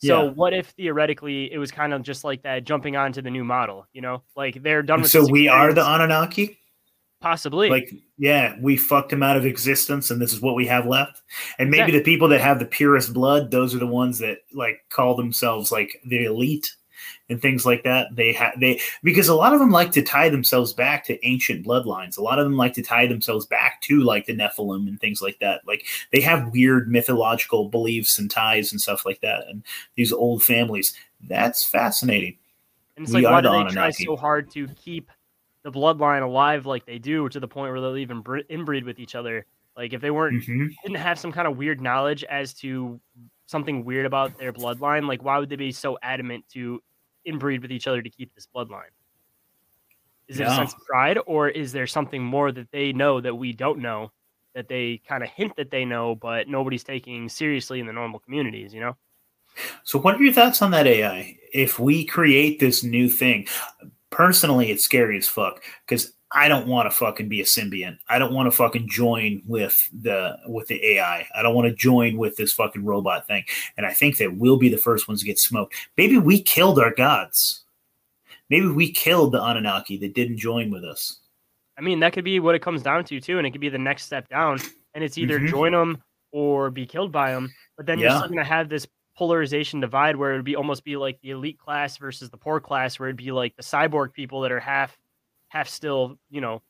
so Yeah. what if theoretically it was kind of just like that jumping onto the new model you know like they're done with So we are the. Anunnaki. Possibly Like, yeah, we fucked them out of existence, and this is what we have left. And maybe Exactly. the people that have the purest blood, those are the ones that like call themselves like the elite and things like that. They have they because a lot of them like to tie themselves back to ancient bloodlines. A lot of them like to tie themselves back to like the Nephilim and things like that. Like they have weird mythological beliefs and ties and stuff like that. And these old families. That's fascinating. and it's we like why do they try so hard to keep the bloodline alive like they do to the point where they'll even bre- inbreed with each other like if they weren't hmm didn't have some kind of weird knowledge as to something weird about their bloodline, like why would they be so adamant to inbreed with each other to keep this bloodline? Is it a sense of pride, or is there something more that they know that we don't know that they kind of hint that they know, but nobody's taking seriously in the normal communities? You know, So, what are your thoughts on that AI? If we create this new thing, personally, it's scary as fuck because I don't want to fucking be a symbiont. I don't want to fucking join with the with the AI. I don't want to join with this fucking robot thing. And I think that we'll be the first ones to get smoked. Maybe we killed our gods. Maybe we killed the Anunnaki that didn't join with us. I mean that could be what it comes down to too, and it could be the next step down, and it's either Mhm. join them or be killed by them. But then you're Yeah. still going to have this polarization divide where it would be almost be like the elite class versus the poor class, where it'd be like the cyborg people that are half, half still, you know,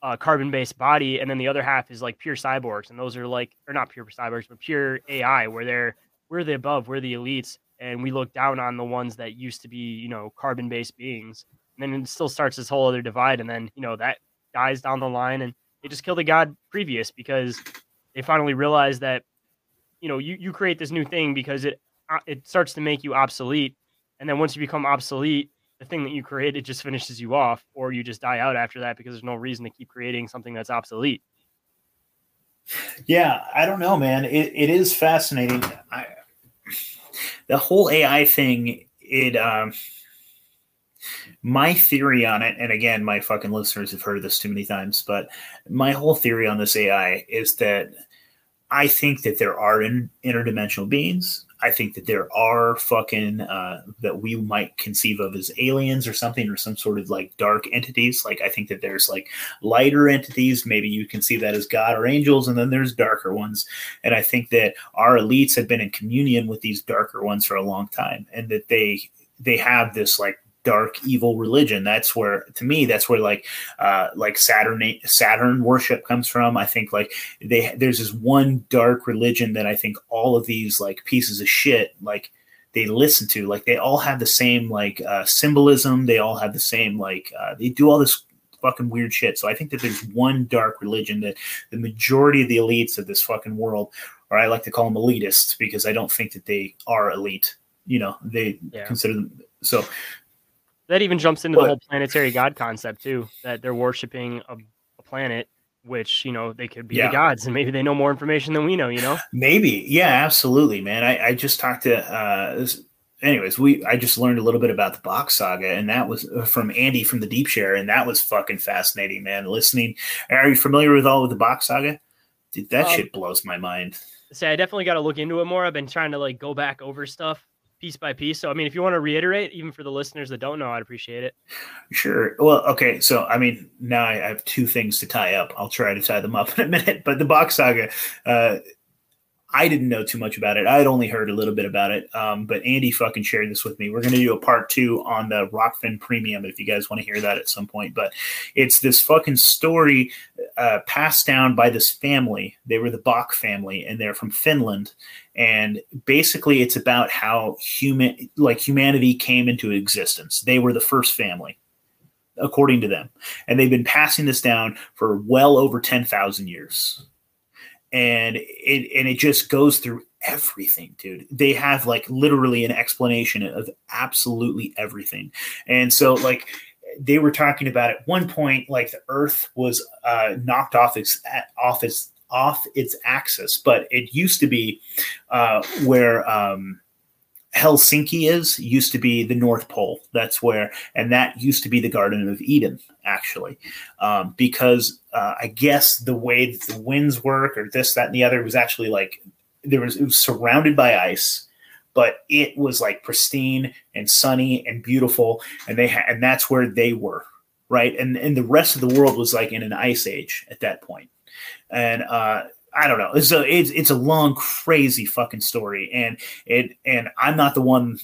uh, carbon based body, and then the other half is like pure cyborgs, and those are like, or not pure cyborgs, but pure AI, where they're we're the above, we're the elites, and we look down on the ones that used to be, you know, carbon based beings. And then it still starts this whole other divide, and then you know that dies down the line, and they just kill the god previous because they finally realize that you know you, you create this new thing because it uh, it starts to make you obsolete and then once you become obsolete the thing that you created just finishes you off or you just die out after that because there's no reason to keep creating something that's obsolete Yeah, I don't know, man. It, it is fascinating. I, the whole AI thing, it um my theory on it, and again, my fucking listeners have heard this too many times, but my whole theory on this AI is that I think that there are in, interdimensional beings. I think that there are fucking uh, that we might conceive of as aliens or something, or some sort of like dark entities. Like I think that there's like lighter entities. Maybe you can see that as God or angels, and then there's darker ones. And I think that our elites have been in communion with these darker ones for a long time, and that they they have this like dark evil religion. That's where to me that's where like uh like saturn saturn worship comes from. I think like they there's this one dark religion that i think all of these like pieces of shit like they listen to. Like they all have the same like uh symbolism. They all have the same like uh they do all this fucking weird shit. So i think that there's one dark religion that the majority of the elites of this fucking world or i like to call them elitists because i don't think that they are elite. You know they Yeah. consider them so that even jumps into the whole planetary god concept too that they're worshiping a, a planet which you know they could be Yeah. the gods and maybe they know more information than we know you know Maybe. Yeah, absolutely, man. I, I just talked to uh this, anyways, we I just learned a little bit about the Bock saga and that was uh, from Andy from the Deep Share and that was fucking fascinating, man. Listening. Are you familiar with all of the Bock saga? Dude, that Um, shit blows my mind. say i definitely got to look into it more i've been trying to like go back over stuff piece by piece so i mean if you want to reiterate even for the listeners that don't know i'd appreciate it Sure. Well, okay. So, I mean, now I have two things to tie up. I'll try to tie them up in a minute. But the Bock saga, uh, I didn't know too much about it. I had only heard a little bit about it. Um, but Andy fucking shared this with me. We're going to do a part two on the Rokfin Premium if you guys want to hear that at some point. But it's this fucking story uh, passed down by this family. They were the Bock family, and they're from Finland. And basically, it's about how human, like humanity, came into existence. They were the first family according to them. And they've been passing this down for well over 10,000 years. And it, and it just goes through everything, dude. They have like literally an explanation of absolutely everything. And so, like, they were talking about at one point, like the Earth was uh, knocked off its off its off its axis, but it used to be uh, where um, Helsinki is used to be the North Pole. That's where, and that used to be the Garden of Eden, actually, um, because uh, I guess the way that the winds work, or this, that, and the other, was actually like there was it was surrounded by ice, but it was like pristine and sunny and beautiful, and they had, and that's where they were, right, and and the rest of the world was like in an ice age at that point, and uh, I don't know. A it's it's a long, crazy fucking story, and it and I'm not the one.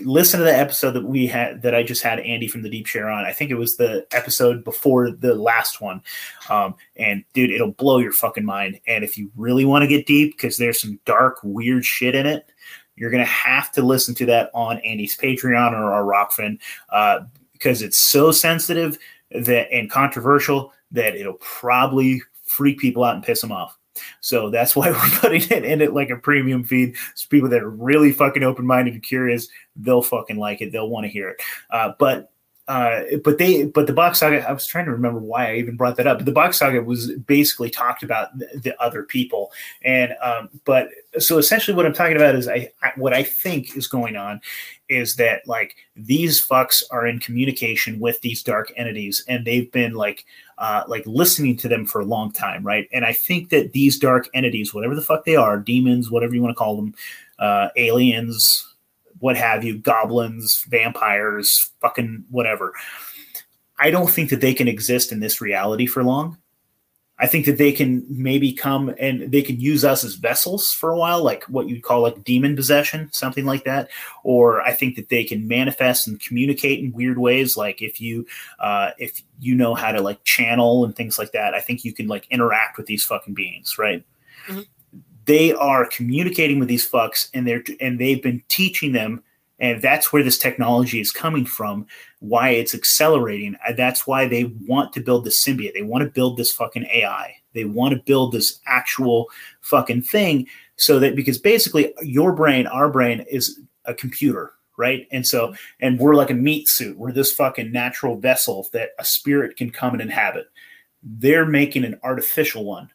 Listen to the episode that we had that I just had Andy from the Deep Share on. I think it was the episode before the last one. Um, and dude, it'll blow your fucking mind. And if you really want to get deep, because there's some dark, weird shit in it, you're gonna have to listen to that on Andy's Patreon or our Rokfin, uh, because it's so sensitive that and controversial that it'll probably freak people out and piss them off. So that's why we're putting it in it like a premium feed. So people that are really fucking open minded and curious, they'll fucking like it. They'll want to hear it. Uh, but uh, but they but the Bock saga. I was trying to remember why I even brought that up. But the Bock saga was basically talked about the, the other people, and um, but so essentially what I'm talking about is I, I what I think is going on is that like these fucks are in communication with these dark entities, and they've been like uh, like listening to them for a long time, right? And I think that these dark entities, whatever the fuck they are, demons, whatever you want to call them, uh, aliens, what have you, goblins, vampires, fucking whatever. I don't think that they can exist in this reality for long. I think that they can maybe come and they can use us as vessels for a while, like what you'd call like demon possession, something like that. Or I think that they can manifest and communicate in weird ways, like if you uh, if you know how to like channel and things like that. I think you can like interact with these fucking beings, right? Mm-hmm they are communicating with these fucks and they're and they've been teaching them and that's where this technology is coming from why it's accelerating. Uh, that's why they want to build this symbiote. They want to build this fucking ai they want to build this actual fucking thing so that because basically your brain our brain is a computer right? And so and we're like a meat suit. We're this fucking natural vessel that a spirit can come and inhabit. They're making an artificial one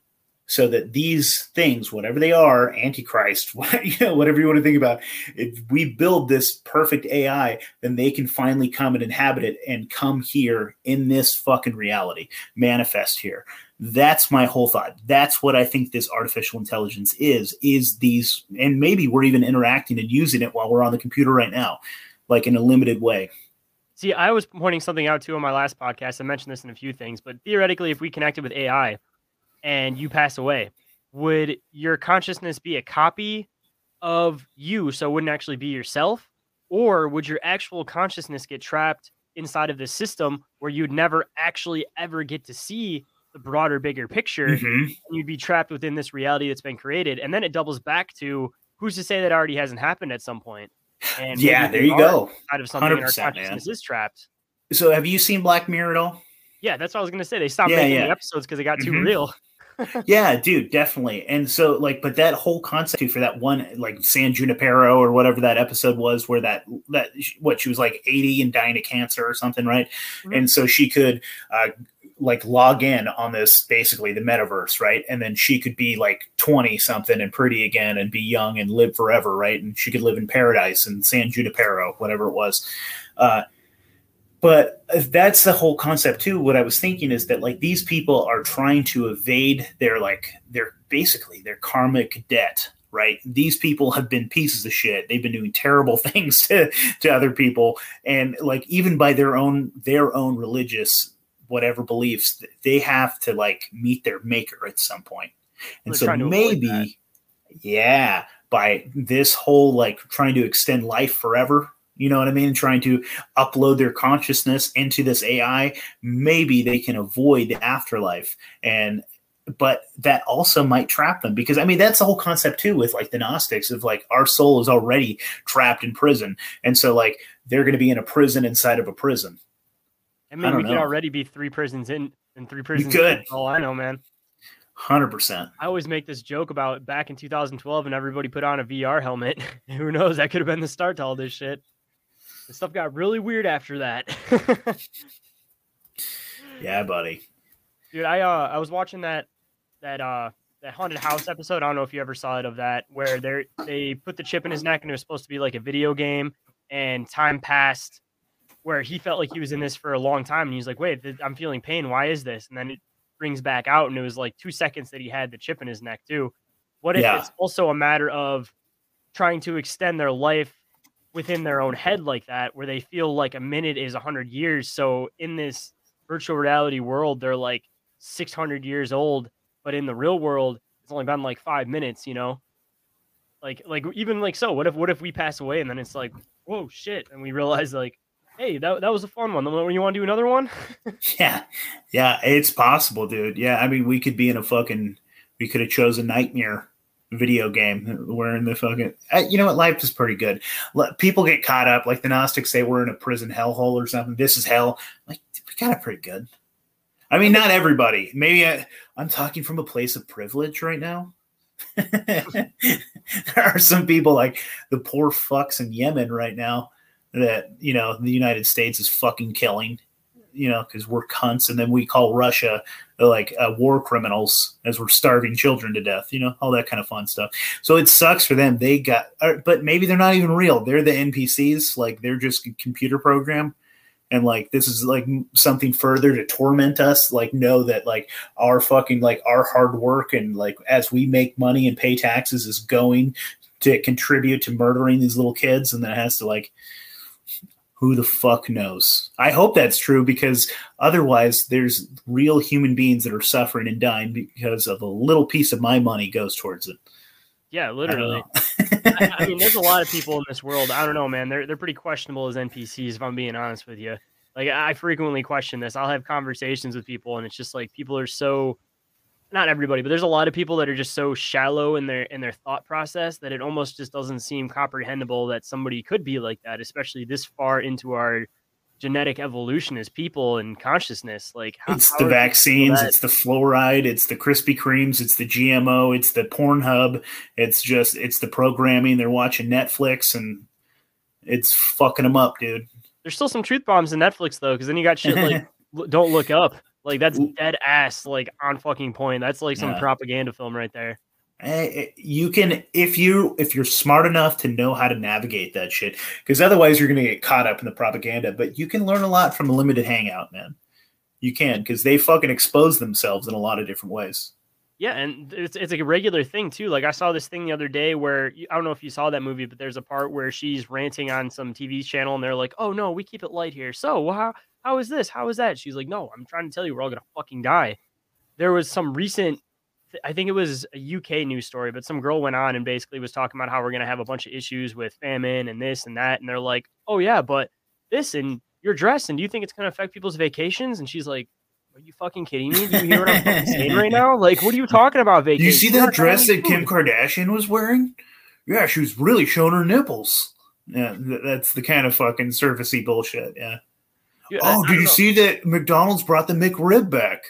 so that these things, whatever they are, Antichrist, whatever you want to think about, if we build this perfect AI, then they can finally come and inhabit it and come here in this fucking reality, manifest here. That's my whole thought. That's what I think this artificial intelligence is, is these, and maybe we're even interacting and using it while we're on the computer right now, like in a limited way. See, I was pointing something out too on my last podcast. I mentioned this in a few things, but theoretically, if we connected with AI, and you pass away, would your consciousness be a copy of you so it wouldn't actually be yourself? Or would your actual consciousness get trapped inside of this system where you'd never actually ever get to see the broader, bigger picture? Mm-hmm. And you'd be trapped within this reality that's been created. And then it doubles back to who's to say that already hasn't happened at some point? And yeah, there you go. Out of something, our consciousness man. is trapped. So, have you seen Black Mirror at all? Yeah, that's what I was gonna say. They stopped yeah, making yeah. the episodes because it got too mm-hmm. real. Yeah, dude, definitely. And so, like, but that whole concept for that one, like San Junipero or whatever that episode was, where that that what she was like eighty and dying of cancer or something, right? Mm-hmm. And so she could. Uh, like log in on this basically the metaverse, right? And then she could be like 20 something and pretty again and be young and live forever, right? And she could live in paradise and San Junipero, whatever it was. Uh, but that's the whole concept too what i was thinking is that like these people are trying to evade their like their basically their karmic debt right? These people have been pieces of shit. They've been doing terrible things to, to other people. And like even by their own their own religious whatever beliefs they have to like meet their maker at some point. and They're so maybe yeah by this whole like trying to extend life forever you know what I mean? Trying to upload their consciousness into this AI, maybe they can avoid the afterlife. And but that also might trap them because I mean that's the whole concept too with like the Gnostics of like our soul is already trapped in prison, and so like they're going to be in a prison inside of a prison. I I mean, don't we could know. already be three prisons in and three prisons. could. in. All I know, man. Hundred percent. I always make this joke about back in 2012 and everybody put on a VR helmet. Who knows? That could have been the start to all this shit. The stuff got really weird after that. Yeah, buddy. Dude, I uh I was watching that that uh that haunted house episode. I don't know if you ever saw it of that where they they put the chip in his neck and it was supposed to be like a video game and time passed where he felt like he was in this for a long time and he's like, "Wait, th- I'm feeling pain. Why is this?" And then it brings back out and it was like 2 seconds that he had the chip in his neck too. What if Yeah. it's also a matter of trying to extend their life within their own head like that where they feel like a minute is 100 years. So in this virtual reality world they're like 600 years old but in the real world it's only been like 5 minutes you know? Like like even like so what if what if we pass away and then it's like whoa shit and we realize like hey that, that was a fun one. You want to do another one? Yeah, yeah, it's possible, dude. Yeah, I mean, we could be in a fucking. We could have chosen a Nightmare video game. We're in the fucking. You know what? Life is pretty good. People get caught up, like the Gnostics say, we're in a prison hellhole or something. This is hell. Like we got it pretty good. I mean, not everybody. Maybe I, I'm talking from a place of privilege right now. there are some people like the poor fucks in Yemen right now that you know the United States is fucking killing you know, because we're cunts, and then we call Russia uh, like uh, war criminals as we're starving children to death, you know, all that kind of fun stuff. So it sucks for them. They got, uh, but maybe they're not even real. They're the NPCs, like they're just a computer program. And like this is like something further to torment us. Like know that like our fucking like our hard work and like as we make money and pay taxes is going to contribute to murdering these little kids, and then it has to like who the fuck knows? I hope that's true because otherwise, there's real human beings that are suffering and dying because of a little piece of my money goes towards it. yeah literally. I, I mean, there's a lot of people in this world. I don't know, man. They're they're pretty questionable as NPCs, if I'm being honest with you. Like I frequently question this. I'll have conversations with people, and it's just like people are so not everybody, but there's a lot of people that are just so shallow in their in their thought process that it almost just doesn't seem comprehensible that somebody could be like that, especially this far into our genetic evolution as people and consciousness. Like how, it's how the vaccines, it's the fluoride, it's the Krispy Kremes, it's the GMO, it's the Pornhub, it's just it's the programming. They're watching Netflix and it's fucking them up, dude. There's still some truth bombs in Netflix though, because then you got shit like "Don't Look Up." Like that's dead ass, like on fucking point. That's like some Yeah. propaganda film right there. Eh, you can if you if you're smart enough to know how to navigate that shit because otherwise you're going to get caught up in the propaganda but you can learn a lot from a limited hangout man you can because they fucking expose themselves in a lot of different ways Yeah, and it's it's like a regular thing too. Like I saw this thing the other day where I don't know if you saw that movie, but there's a part where she's ranting on some TV channel, and they're like, "Oh no, we keep it light here." So how how is this? How is that? She's like, "No, I'm trying to tell you, we're all gonna fucking die." There was some recent, I think it was a UK news story, but some girl went on and basically was talking about how we're gonna have a bunch of issues with famine and this and that, and they're like, "Oh yeah, but this and your dress, and do you think it's gonna affect people's vacations?" And she's like. Are you fucking kidding me? Do you hear what I'm fucking saying right now? Like, what are you talking about? Vacation? you see that dress that kim kardashian was wearing yeah she was really showing her nipples yeah that's the kind of fucking surfacey bullshit yeah Oh I did you know. see that mcdonald's brought the mcrib back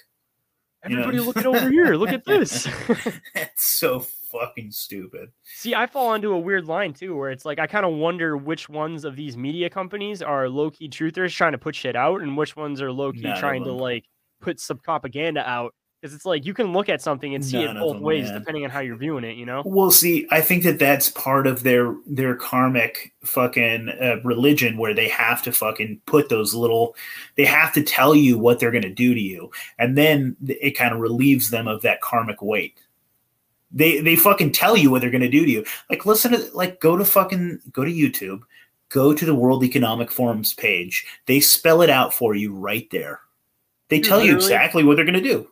you know? Everybody, look at over here. Look at this. that's so fucking stupid See, I fall into a weird line too, where it's like I kind of wonder which ones of these media companies are low key truthers trying to put shit out, and which ones are low key None trying to like put some propaganda out. Because it's like you can look at something and see None it both them, ways man. depending on how you're viewing it. You know? Well, see, I think that that's part of their their karmic fucking uh, religion, where they have to fucking put those little, they have to tell you what they're going to do to you, and then it kind of relieves them of that karmic weight. They they fucking tell you what they're going to do to you. Like listen to like go to fucking go to YouTube, go to the World Economic Forum's page. They spell it out for you right there. They tell you exactly what they're going to do.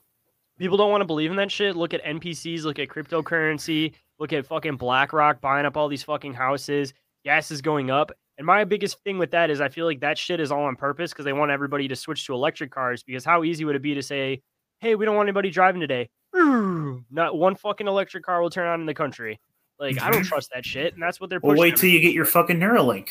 People don't want to believe in that shit. Look at NPCs. Look at cryptocurrency. Look at fucking BlackRock buying up all these fucking houses. Gas is going up. And my biggest thing with that is I feel like that shit is all on purpose because they want everybody to switch to electric cars. Because how easy would it be to say, hey, we don't want anybody driving today? Not one fucking electric car will turn on in the country. Like, I don't Mhm. trust that shit. And that's what they're Well, wait till you get your fucking Neuralink.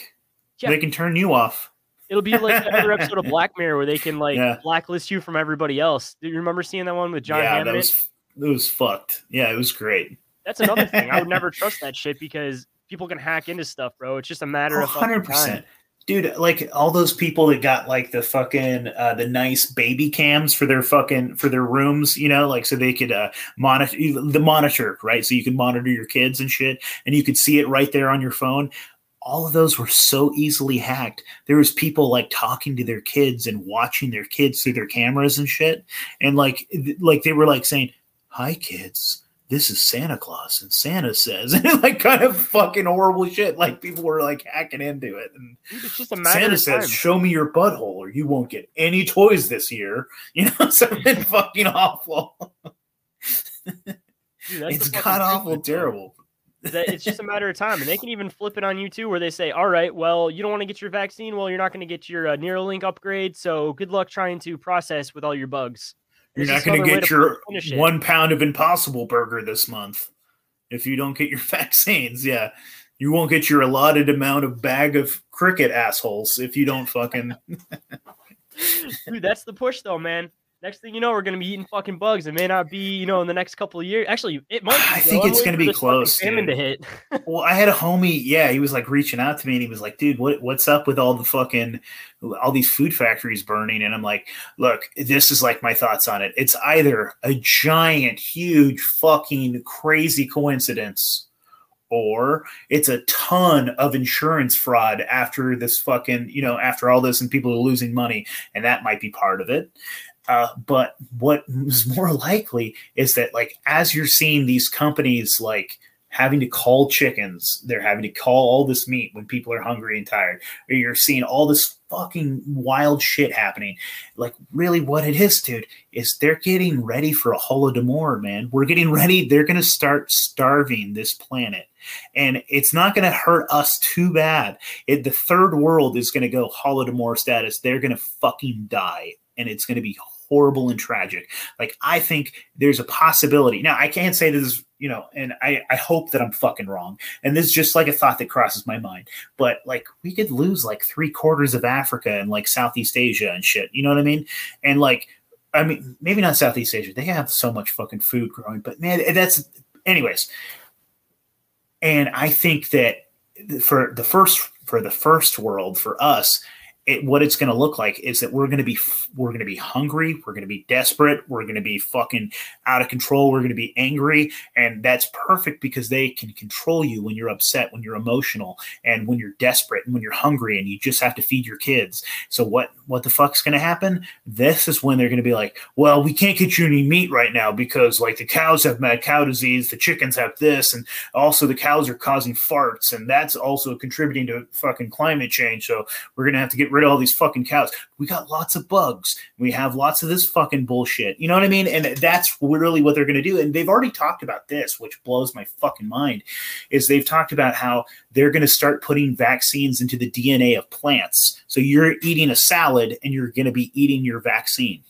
Yeah. They can turn you off. It'll be like another episode of Black Mirror where they can like Yeah. blacklist you from everybody else. Do you remember seeing that one with John yeah, Hammond? that was it was fucked. Yeah, it was great. That's another thing. I would never trust that shit because people can hack into stuff, bro. It's just a matter Oh, of fucking 100%. Dude, like all those people that got like the fucking uh, the nice baby cams for their fucking for their rooms, you know, like so they could uh, monitor the monitor, right? So you could monitor your kids and shit, and you could see it right there on your phone. All of those were so easily hacked. There was people like talking to their kids and watching their kids through their cameras and shit, and like th- like they were like saying, "Hi, kids." This is Santa Claus, and Santa says, and like kind of fucking horrible shit. Like people were like hacking into it, and it's just a matter Santa says, time. "Show me your butthole, or you won't get any toys this year." You know, something fucking awful. Dude, it's god awful of it, bro. terrible. That it's just a matter of time, and they can even flip it on you too, where they say, "All right, well, you don't want to get your vaccine. Well, you're not going to get your uh, Neuralink upgrade. So good luck trying to process with all your bugs." You're It's not going to get your one pound of Impossible Burger this month if you don't get your vaccines. Yeah, you won't get your allotted amount of bag of cricket assholes if you don't fucking. Dude, that's the push, though, man. Next thing you know, we're going to be eating fucking bugs. It may not be, you know, in the next couple of years. Actually, it might. Be, I think I'm it's gonna be close, to hit. Well, I had a homie. Yeah, he was like reaching out to me, and he was like, "Dude, what what's up with all the fucking all these food factories burning?" And I'm like, "Look, this is like my thoughts on it. It's either a giant, huge, fucking crazy coincidence." Or it's a ton of insurance fraud after this fucking, you know, after all this and people are losing money, and that might be part of it. Uh, but what is more likely is that, like, as you're seeing these companies, like, having to call chickens. They're having to call all this meat when people are hungry and tired. Or you're seeing all this fucking wild shit happening. Like, really, what it is, dude, is they're getting ready for a holodomor, man. We're getting ready. They're going to start starving this planet. And it's not going to hurt us too bad. It, the third world is going to go holodomor status. They're going to fucking die. And it's going to be horrible and tragic. Like, I think there's a possibility. Now, I can't say this is, you know, and I, I hope that I'm fucking wrong. And this is just like a thought that crosses my mind. But like, we could lose like three quarters of Africa and like Southeast Asia and shit. You know what I mean? And like, I mean, maybe not Southeast Asia. They have so much fucking food growing, but man, that's, anyways. And I think that for the first, for the first world, for us, it, what it's going to look like is that we're going to be we're going to be hungry we're going to be desperate we're going to be fucking out of control we're going to be angry and that's perfect because they can control you when you're upset when you're emotional and when you're desperate and when you're hungry and you just have to feed your kids. So what what the fuck's going to happen? This is when they're going to be like well we can't get you any meat right now because like the cows have mad cow disease the chickens have this and also the cows are causing farts and that's also contributing to fucking climate change so we're going to have to get rid of all these fucking cows. We got lots of bugs. We have lots of this fucking bullshit. You know what I mean? And that's really what they're going to do. And they've already talked about this, which blows my fucking mind, is they've talked about how they're going to start putting vaccines into the DNA of plants. So you're eating a salad and you're going to be eating your vaccine.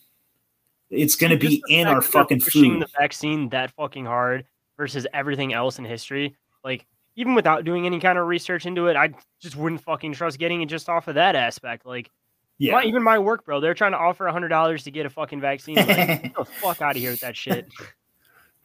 It's going to be in our fucking pushing food. the vaccine that fucking hard versus everything else in history. Like even without doing any kind of research into it, I just wouldn't fucking trust getting it just off of that aspect. Like, Yeah. my, even my work, bro, they're trying to offer a hundred dollars to get a fucking vaccine. Like, get the fuck out of here with that shit.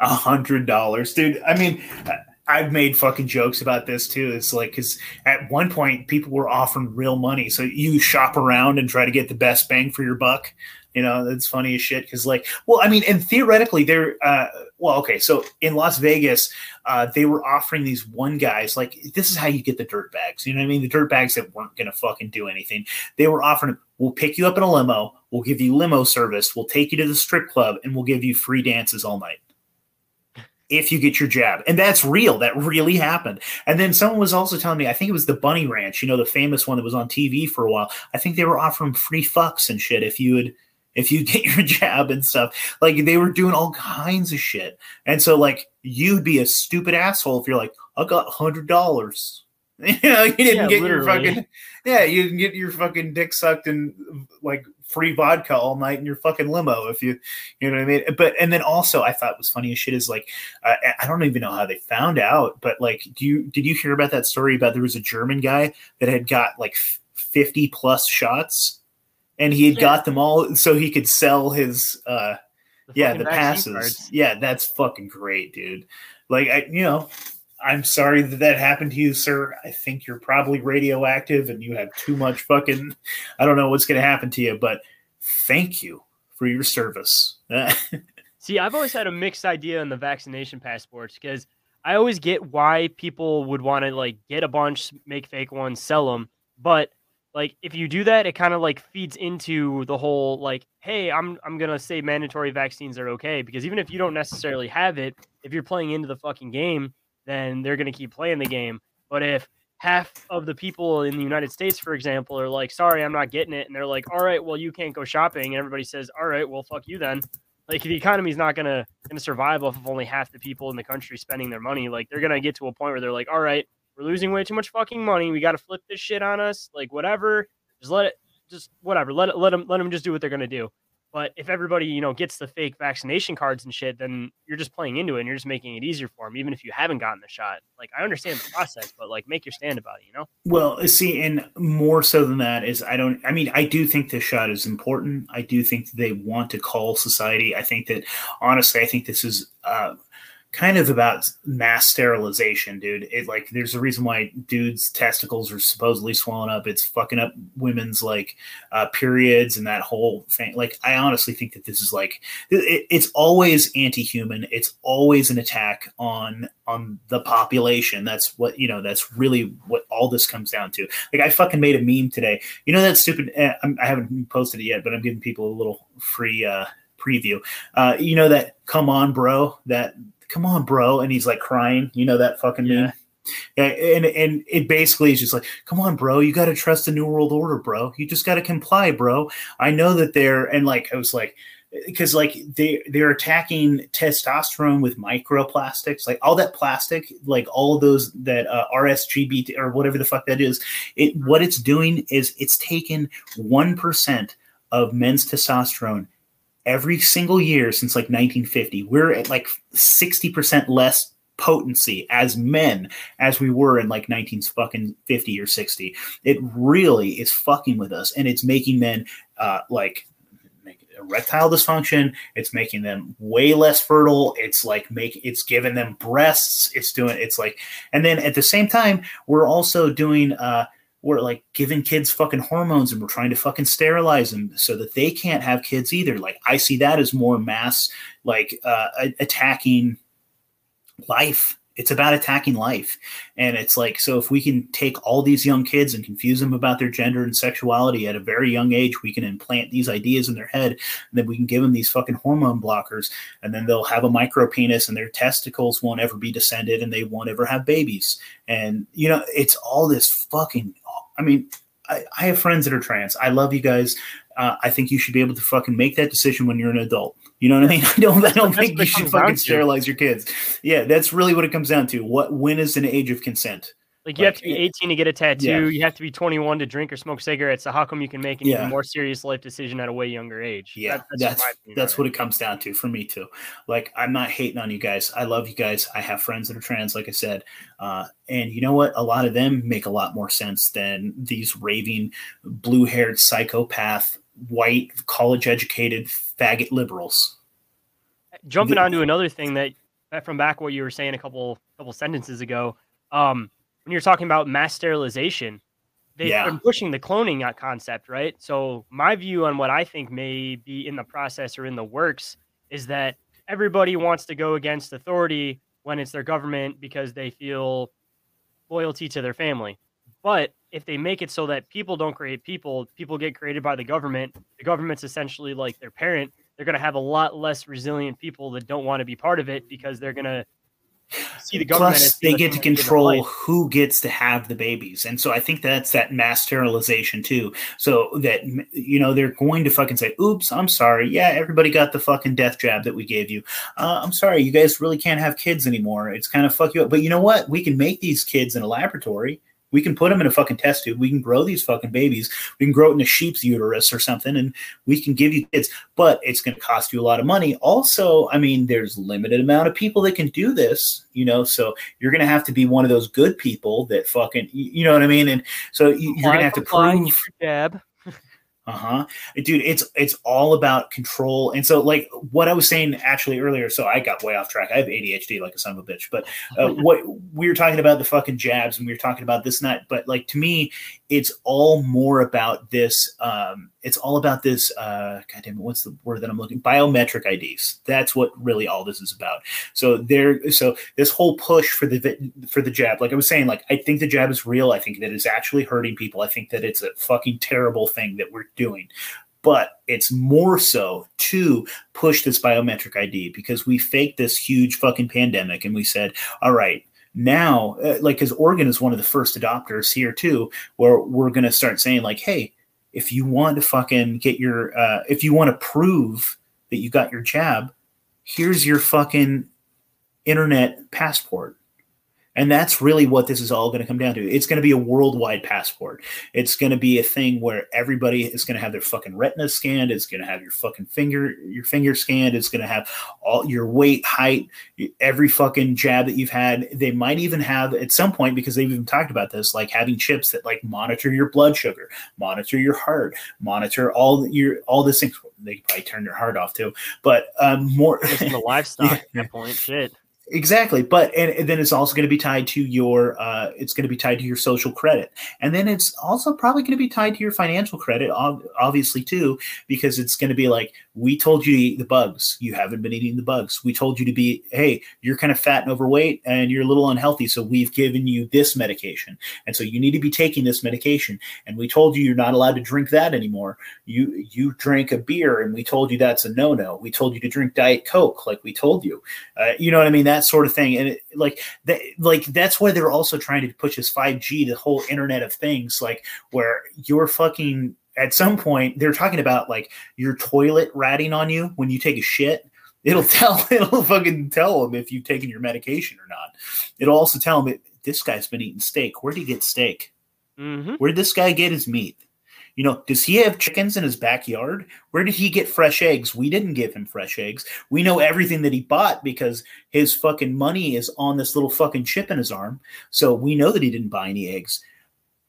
A hundred dollars, dude. I mean, I- I've made fucking jokes about this too. It's like because at one point people were offering real money, so you shop around and try to get the best bang for your buck. You know, that's funny as shit. Because like, well, I mean, and theoretically, they're uh, well, okay. So in Las Vegas, uh, they were offering these one guys like this is how you get the dirt bags. You know what I mean? The dirt bags that weren't gonna fucking do anything. They were offering. We'll pick you up in a limo. We'll give you limo service. We'll take you to the strip club, and we'll give you free dances all night if you get your jab. And that's real. That really happened. And then someone was also telling me, I think it was the Bunny Ranch, you know, the famous one that was on TV for a while. I think they were offering free fucks and shit if you would if you get your jab and stuff. Like they were doing all kinds of shit. And so like you'd be a stupid asshole if you're like, I got hundred dollars. You know, you didn't Yeah, get your fucking yeah, you didn't get your fucking dick sucked and like free vodka all night in your fucking limo if you you know what I mean? But and then also I thought was funny as shit is like uh, I don't even know how they found out, but like do you did you hear about that story about there was a German guy that had got like 50 plus shots and he had Yeah. got them all so he could sell his uh yeah the passes cards. yeah that's fucking great dude like i you know i'm sorry that that happened to you sir i think you're probably radioactive and you have too much fucking i don't know what's going to happen to you but thank you for your service See, I've always had a mixed idea on the vaccination passports because I always get why people would want to like get a bunch, make fake ones, sell them. But like if you do that, it kind of like feeds into the whole like, hey, I'm I'm gonna say mandatory vaccines are okay because even if you don't necessarily have it, if you're playing into the fucking game, then they're gonna keep playing the game. But if half of the people in the United States, for example, are like, sorry, I'm not getting it, and they're like, all right, well, you can't go shopping, and everybody says, all right, well, fuck you then like the economy's not gonna gonna survive off of only half the people in the country spending their money. Like they're gonna get to a point where they're like, all right, we're losing way too much fucking money. We got to flip this shit on us. Like whatever, just let it, just whatever. Let it, let them, let them just do what they're gonna do. But if everybody you know gets the fake vaccination cards and shit, then you're just playing into it and you're just making it easier for them, even if you haven't gotten the shot. Like I understand the process, but like make your stand about it. You know? Well, see, and more so than that is I don't. I mean, I do think this shot is important. I do think they want to call society. I think that honestly, I think this is uh, kind of about mass sterilization, dude. It like there's a reason why dudes' testicles are supposedly swollen up. It's fucking up women's like uh, periods and that whole thing. Like, I honestly think that this is like it, it's always anti-human. It's always an attack on on the population. That's what you know. That's really what all this comes down to. Like, I fucking made a meme today. You know that stupid. I'm, I haven't posted it yet, but I'm giving people a little free uh, preview. Uh, you know that "Come on, bro." That "Come on, bro," and he's like crying. You know that fucking Yeah. meme. Yeah, and and it basically is just like, come on, bro, you got to trust the new world order, bro. You just got to comply, bro. I know that they're and like I was like, because like they they're attacking testosterone with microplastics, like all that plastic, like all of those that uh, RSGB or whatever the fuck that is. It what it's doing is it's taken one percent of men's testosterone every single year since like 1950. We're at like 60% less potency as men as we were in like 19 fucking 50 or 60 it really is fucking with us and it's making men uh like erectile dysfunction. It's making them way less fertile. It's like make it's giving them breasts. It's doing it's like and then at the same time we're also doing uh we're like giving kids fucking hormones and we're trying to fucking sterilize them so that they can't have kids either. Like i see that as more mass like uh attacking life. It's about attacking life. And it's like so if we can take all these young kids and confuse them about their gender and sexuality at a very young age we can implant these ideas in their head. And then we can give them these fucking hormone blockers. And then they'll have a micro penis and their testicles won't ever be descended and they won't ever have babies. And you know it's all this fucking i mean i, I have friends that are trans i love you guys uh, I think you should be able to fucking make that decision when you're an adult. You know what I mean? I don't. I don't That's think you should fucking sterilize your kids. Yeah, that's really what it comes down to. What when is an age of consent? Like you have to be 18 to get a tattoo. Yeah. You have to be 21 to drink or smoke cigarettes. So how come you can make an Yeah. even more serious life decision at a way younger age? Yeah, That- that's that's, on what it comes down to for me too. Like I'm not hating on you guys. I love you guys. I have friends that are trans, like I said, uh, and you know what? A lot of them make a lot more sense than these raving, blue-haired psychopath, white, college-educated faggot liberals. jumping The- on to another thing that that from back what you were saying a couple couple sentences ago um when you're talking about mass sterilization they've Yeah. been pushing the cloning concept right so my view on what i think may be in the process or in the works is that everybody wants to go against authority when it's their government because they feel loyalty to their family but if they make it so that people don't create people people get created by the government the government's essentially like their parent they're going to have a lot less resilient people that don't want to be part of it because they're going to see the government. Plus, they get to thing that gives them control who gets to have the babies, and so I think that's that mass sterilization too. So that you know they're going to fucking say, "Oops, I'm sorry. Yeah, everybody got the fucking death jab that we gave you. Uh, I'm sorry, you guys really can't have kids anymore. It's kind of fuck you up. But you know what? We can make these kids in a laboratory. We can put them in a fucking test tube. We can grow these fucking babies. We can grow it in a sheep's uterus or something, and we can give you kids. But it's going to cost you a lot of money. Also, I mean, there's limited amount of people that can do this. You know, so you're going to have to be one of those good people that fucking, you know what I mean? And so you, you're going to have to prove. Jab. Uh-huh. Dude, it's it's all about control. And so like what I was saying actually earlier, so I got way off track. I have ADHD like a son of a bitch. But uh, what we were talking about the fucking jabs and we were talking about this and that, but like to me, it's all more about this um it's all about this uh god damn it, what's the word that I'm looking biometric IDs. That's what really all this is about. So there so this whole push for the for the jab, like I was saying, like I think the jab is real. I think that it's actually hurting people. I think that it's a fucking terrible thing that we're doing but it's more so to push this biometric ID because we faked this huge fucking pandemic and we said, all right, now, uh, like, because Oregon is one of the first adopters here too, where we're going to start saying, like, hey, if you want to fucking get your, uh, if you want to prove that you got your jab, here's your fucking internet passport. And that's really what this is all going to come down to. It's going to be a worldwide passport. It's going to be a thing where everybody is going to have their fucking retina scanned. It's going to have your fucking finger, your finger scanned. It's going to have all your weight, height, every fucking jab that you've had. They might even have at some point because they've even talked about this, like having chips that like monitor your blood sugar, monitor your heart, monitor all your all this things. They probably turn your heart off too, but um, more the livestock yeah. at that point. Shit. Exactly, but and, and, then it's also going to be tied to your uh, it's going to be tied to your social credit, and then it's also probably going to be tied to your financial credit, obviously too, because it's going to be like we told you to eat the bugs, you haven't been eating the bugs. We told you to be hey, you're kind of fat and overweight, and you're a little unhealthy, so we've given you this medication, and so you need to be taking this medication. And we told you you're not allowed to drink that anymore. You you drank a beer, and we told you that's a no no. We told you to drink diet coke, like we told you. Uh, you know what I mean? that sort of thing. And it, like that, like that's why they're also trying to push this 5G, the whole Internet of Things, like where you're fucking at some point they're talking about like your toilet ratting on you when you take a shit. It'll tell, it'll fucking tell them if you've taken your medication or not. It'll also tell them this guy's been eating steak. Where did he get steak? Mm-hmm. Where did this guy get his meat? You know, does he have chickens in his backyard? Where did he get fresh eggs? We didn't give him fresh eggs. We know everything that he bought because his fucking money is on this little fucking chip in his arm. So we know that he didn't buy any eggs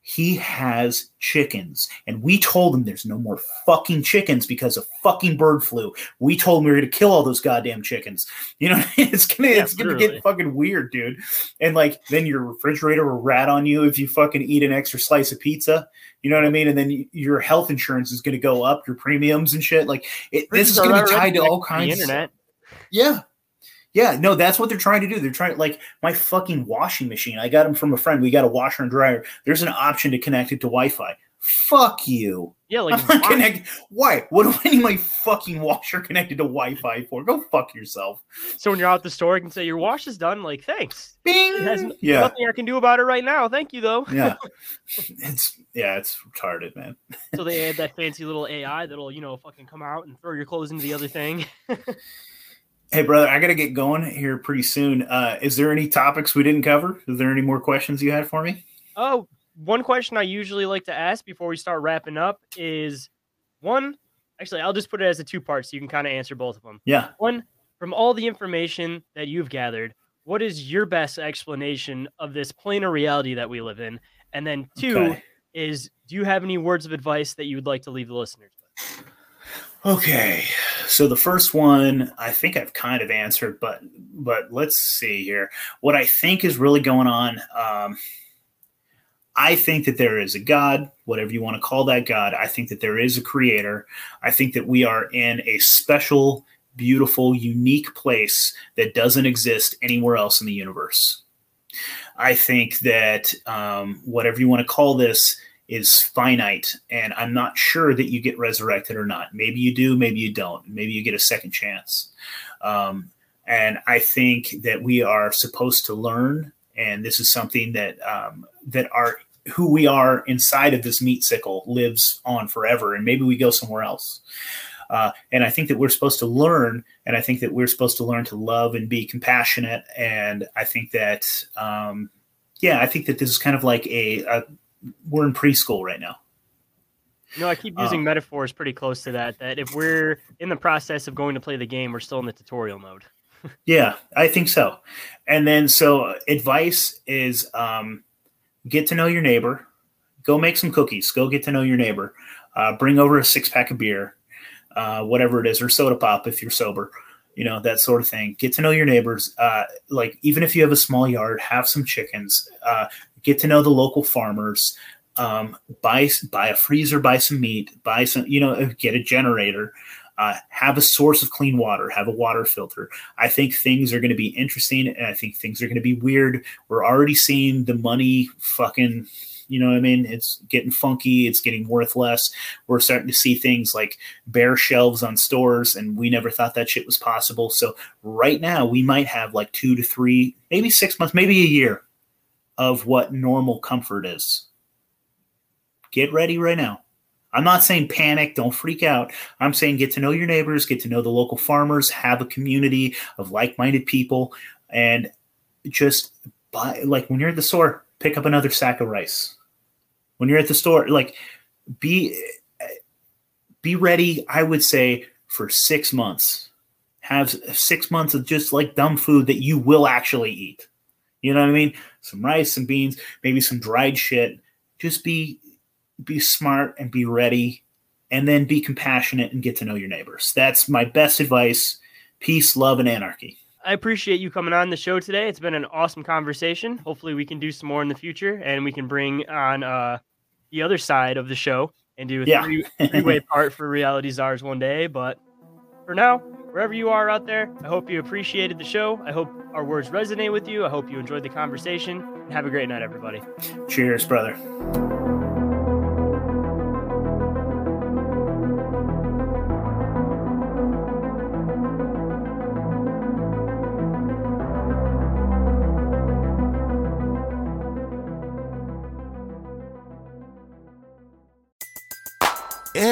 he has chickens. And we told him there's no more fucking chickens because of fucking bird flu. We told him we were gonna kill all those goddamn chickens. You know, it's gonna yeah, it's gonna get fucking weird, dude. And like then your refrigerator will rat on you if you fucking eat an extra slice of pizza. You know what I mean? And then your health insurance is gonna go up, your premiums and shit. Like it, this is gonna be tied to all kinds. of internet. Yeah, yeah, no, that's what they're trying to do. They're trying like my fucking washing machine. I got them from a friend. We got a washer and dryer. There's an option to connect it to Wi-Fi. Fuck you. Yeah, like I'm not connect- why? What do I need my fucking washer connected to Wi-Fi for? Go fuck yourself. So when you're out the store, you can say your wash is done. Like, thanks. Bing. yeah. Nothing I can do about it right now. Thank you though. yeah. It's yeah, it's retarded, man. so they add that fancy little AI that'll you know fucking come out and throw your clothes into the other thing. Hey, brother, I got to get going here pretty soon. Uh, is there any topics we didn't cover? Is there any more questions you had for me? Oh, one question I usually like to ask before we start wrapping up is one, actually, I'll just put it as a two part so you can kind of answer both of them. Yeah. One, from all the information that you've gathered, what is your best explanation of this planar reality that we live in? And then two okay. is, do you have any words of advice that you would like to leave the listeners with? Okay, so the first one I think I've kind of answered, but but let's see here. What I think is really going on. Um, I think that there is a God, whatever you want to call that God. I think that there is a creator. I think that we are in a special, beautiful, unique place that doesn't exist anywhere else in the universe. I think that um, whatever you want to call this, is finite and i'm not sure that you get resurrected or not. Maybe you do maybe you don't. Maybe you get a second chance. Um, and i think that we are supposed to learn and this is something that um, that our who we are inside of this meat sickle lives on forever and maybe we go somewhere else. Uh, and I think that we're supposed to learn, and I think that we're supposed to learn to love and be compassionate. And I think that um, yeah, I think that this is kind of like a, a we're in preschool right now. No, I keep using Um, metaphors pretty close to that. That if we're in the process of going to play the game, we're still in the tutorial mode. Yeah, I think so. And then so advice is um, get to know your neighbor. Go make some cookies. Go get to know your neighbor. Uh, bring over a six pack of beer, uh, whatever it is, or soda pop if you're sober. You know that sort of thing. Get to know your neighbors. Uh, like even if you have a small yard, have some chickens. Uh, get to know the local farmers. Um, buy buy a freezer, buy some meat, buy some. You know, get a generator. Uh, have a source of clean water. Have a water filter. I think things are going to be interesting and I think things are going to be weird. We're already seeing the money fucking, you know what I mean? It's getting funky, it's getting worth less. We're starting to see things like bare shelves on stores, and we never thought that shit was possible. So, right now, we might have like two to three, maybe six months, maybe a year of what normal comfort is. Get ready right now. I'm not saying panic, don't freak out. I'm saying get to know your neighbors, get to know the local farmers, have a community of like minded people, and just buy, like when you're at the store, pick up another sack of rice. When you're at the store, like be be ready, I would say, for six months. Have six months of just like dumb food that you will actually eat. You know what I mean? Some rice, some beans, maybe some dried shit. Just be be smart and be ready and then be compassionate and get to know your neighbors. That's my best advice. Peace, love, and anarchy. I appreciate you coming on the show today. It's been an awesome conversation. Hopefully, we can do some more in the future, and we can bring on uh, the other side of the show and do a Yeah. three, three-way part for Reality Czars one day. But for now, wherever you are out there, I hope you appreciated the show. I hope our words resonate with you. I hope you enjoyed the conversation. And have a great night, everybody. Cheers, brother.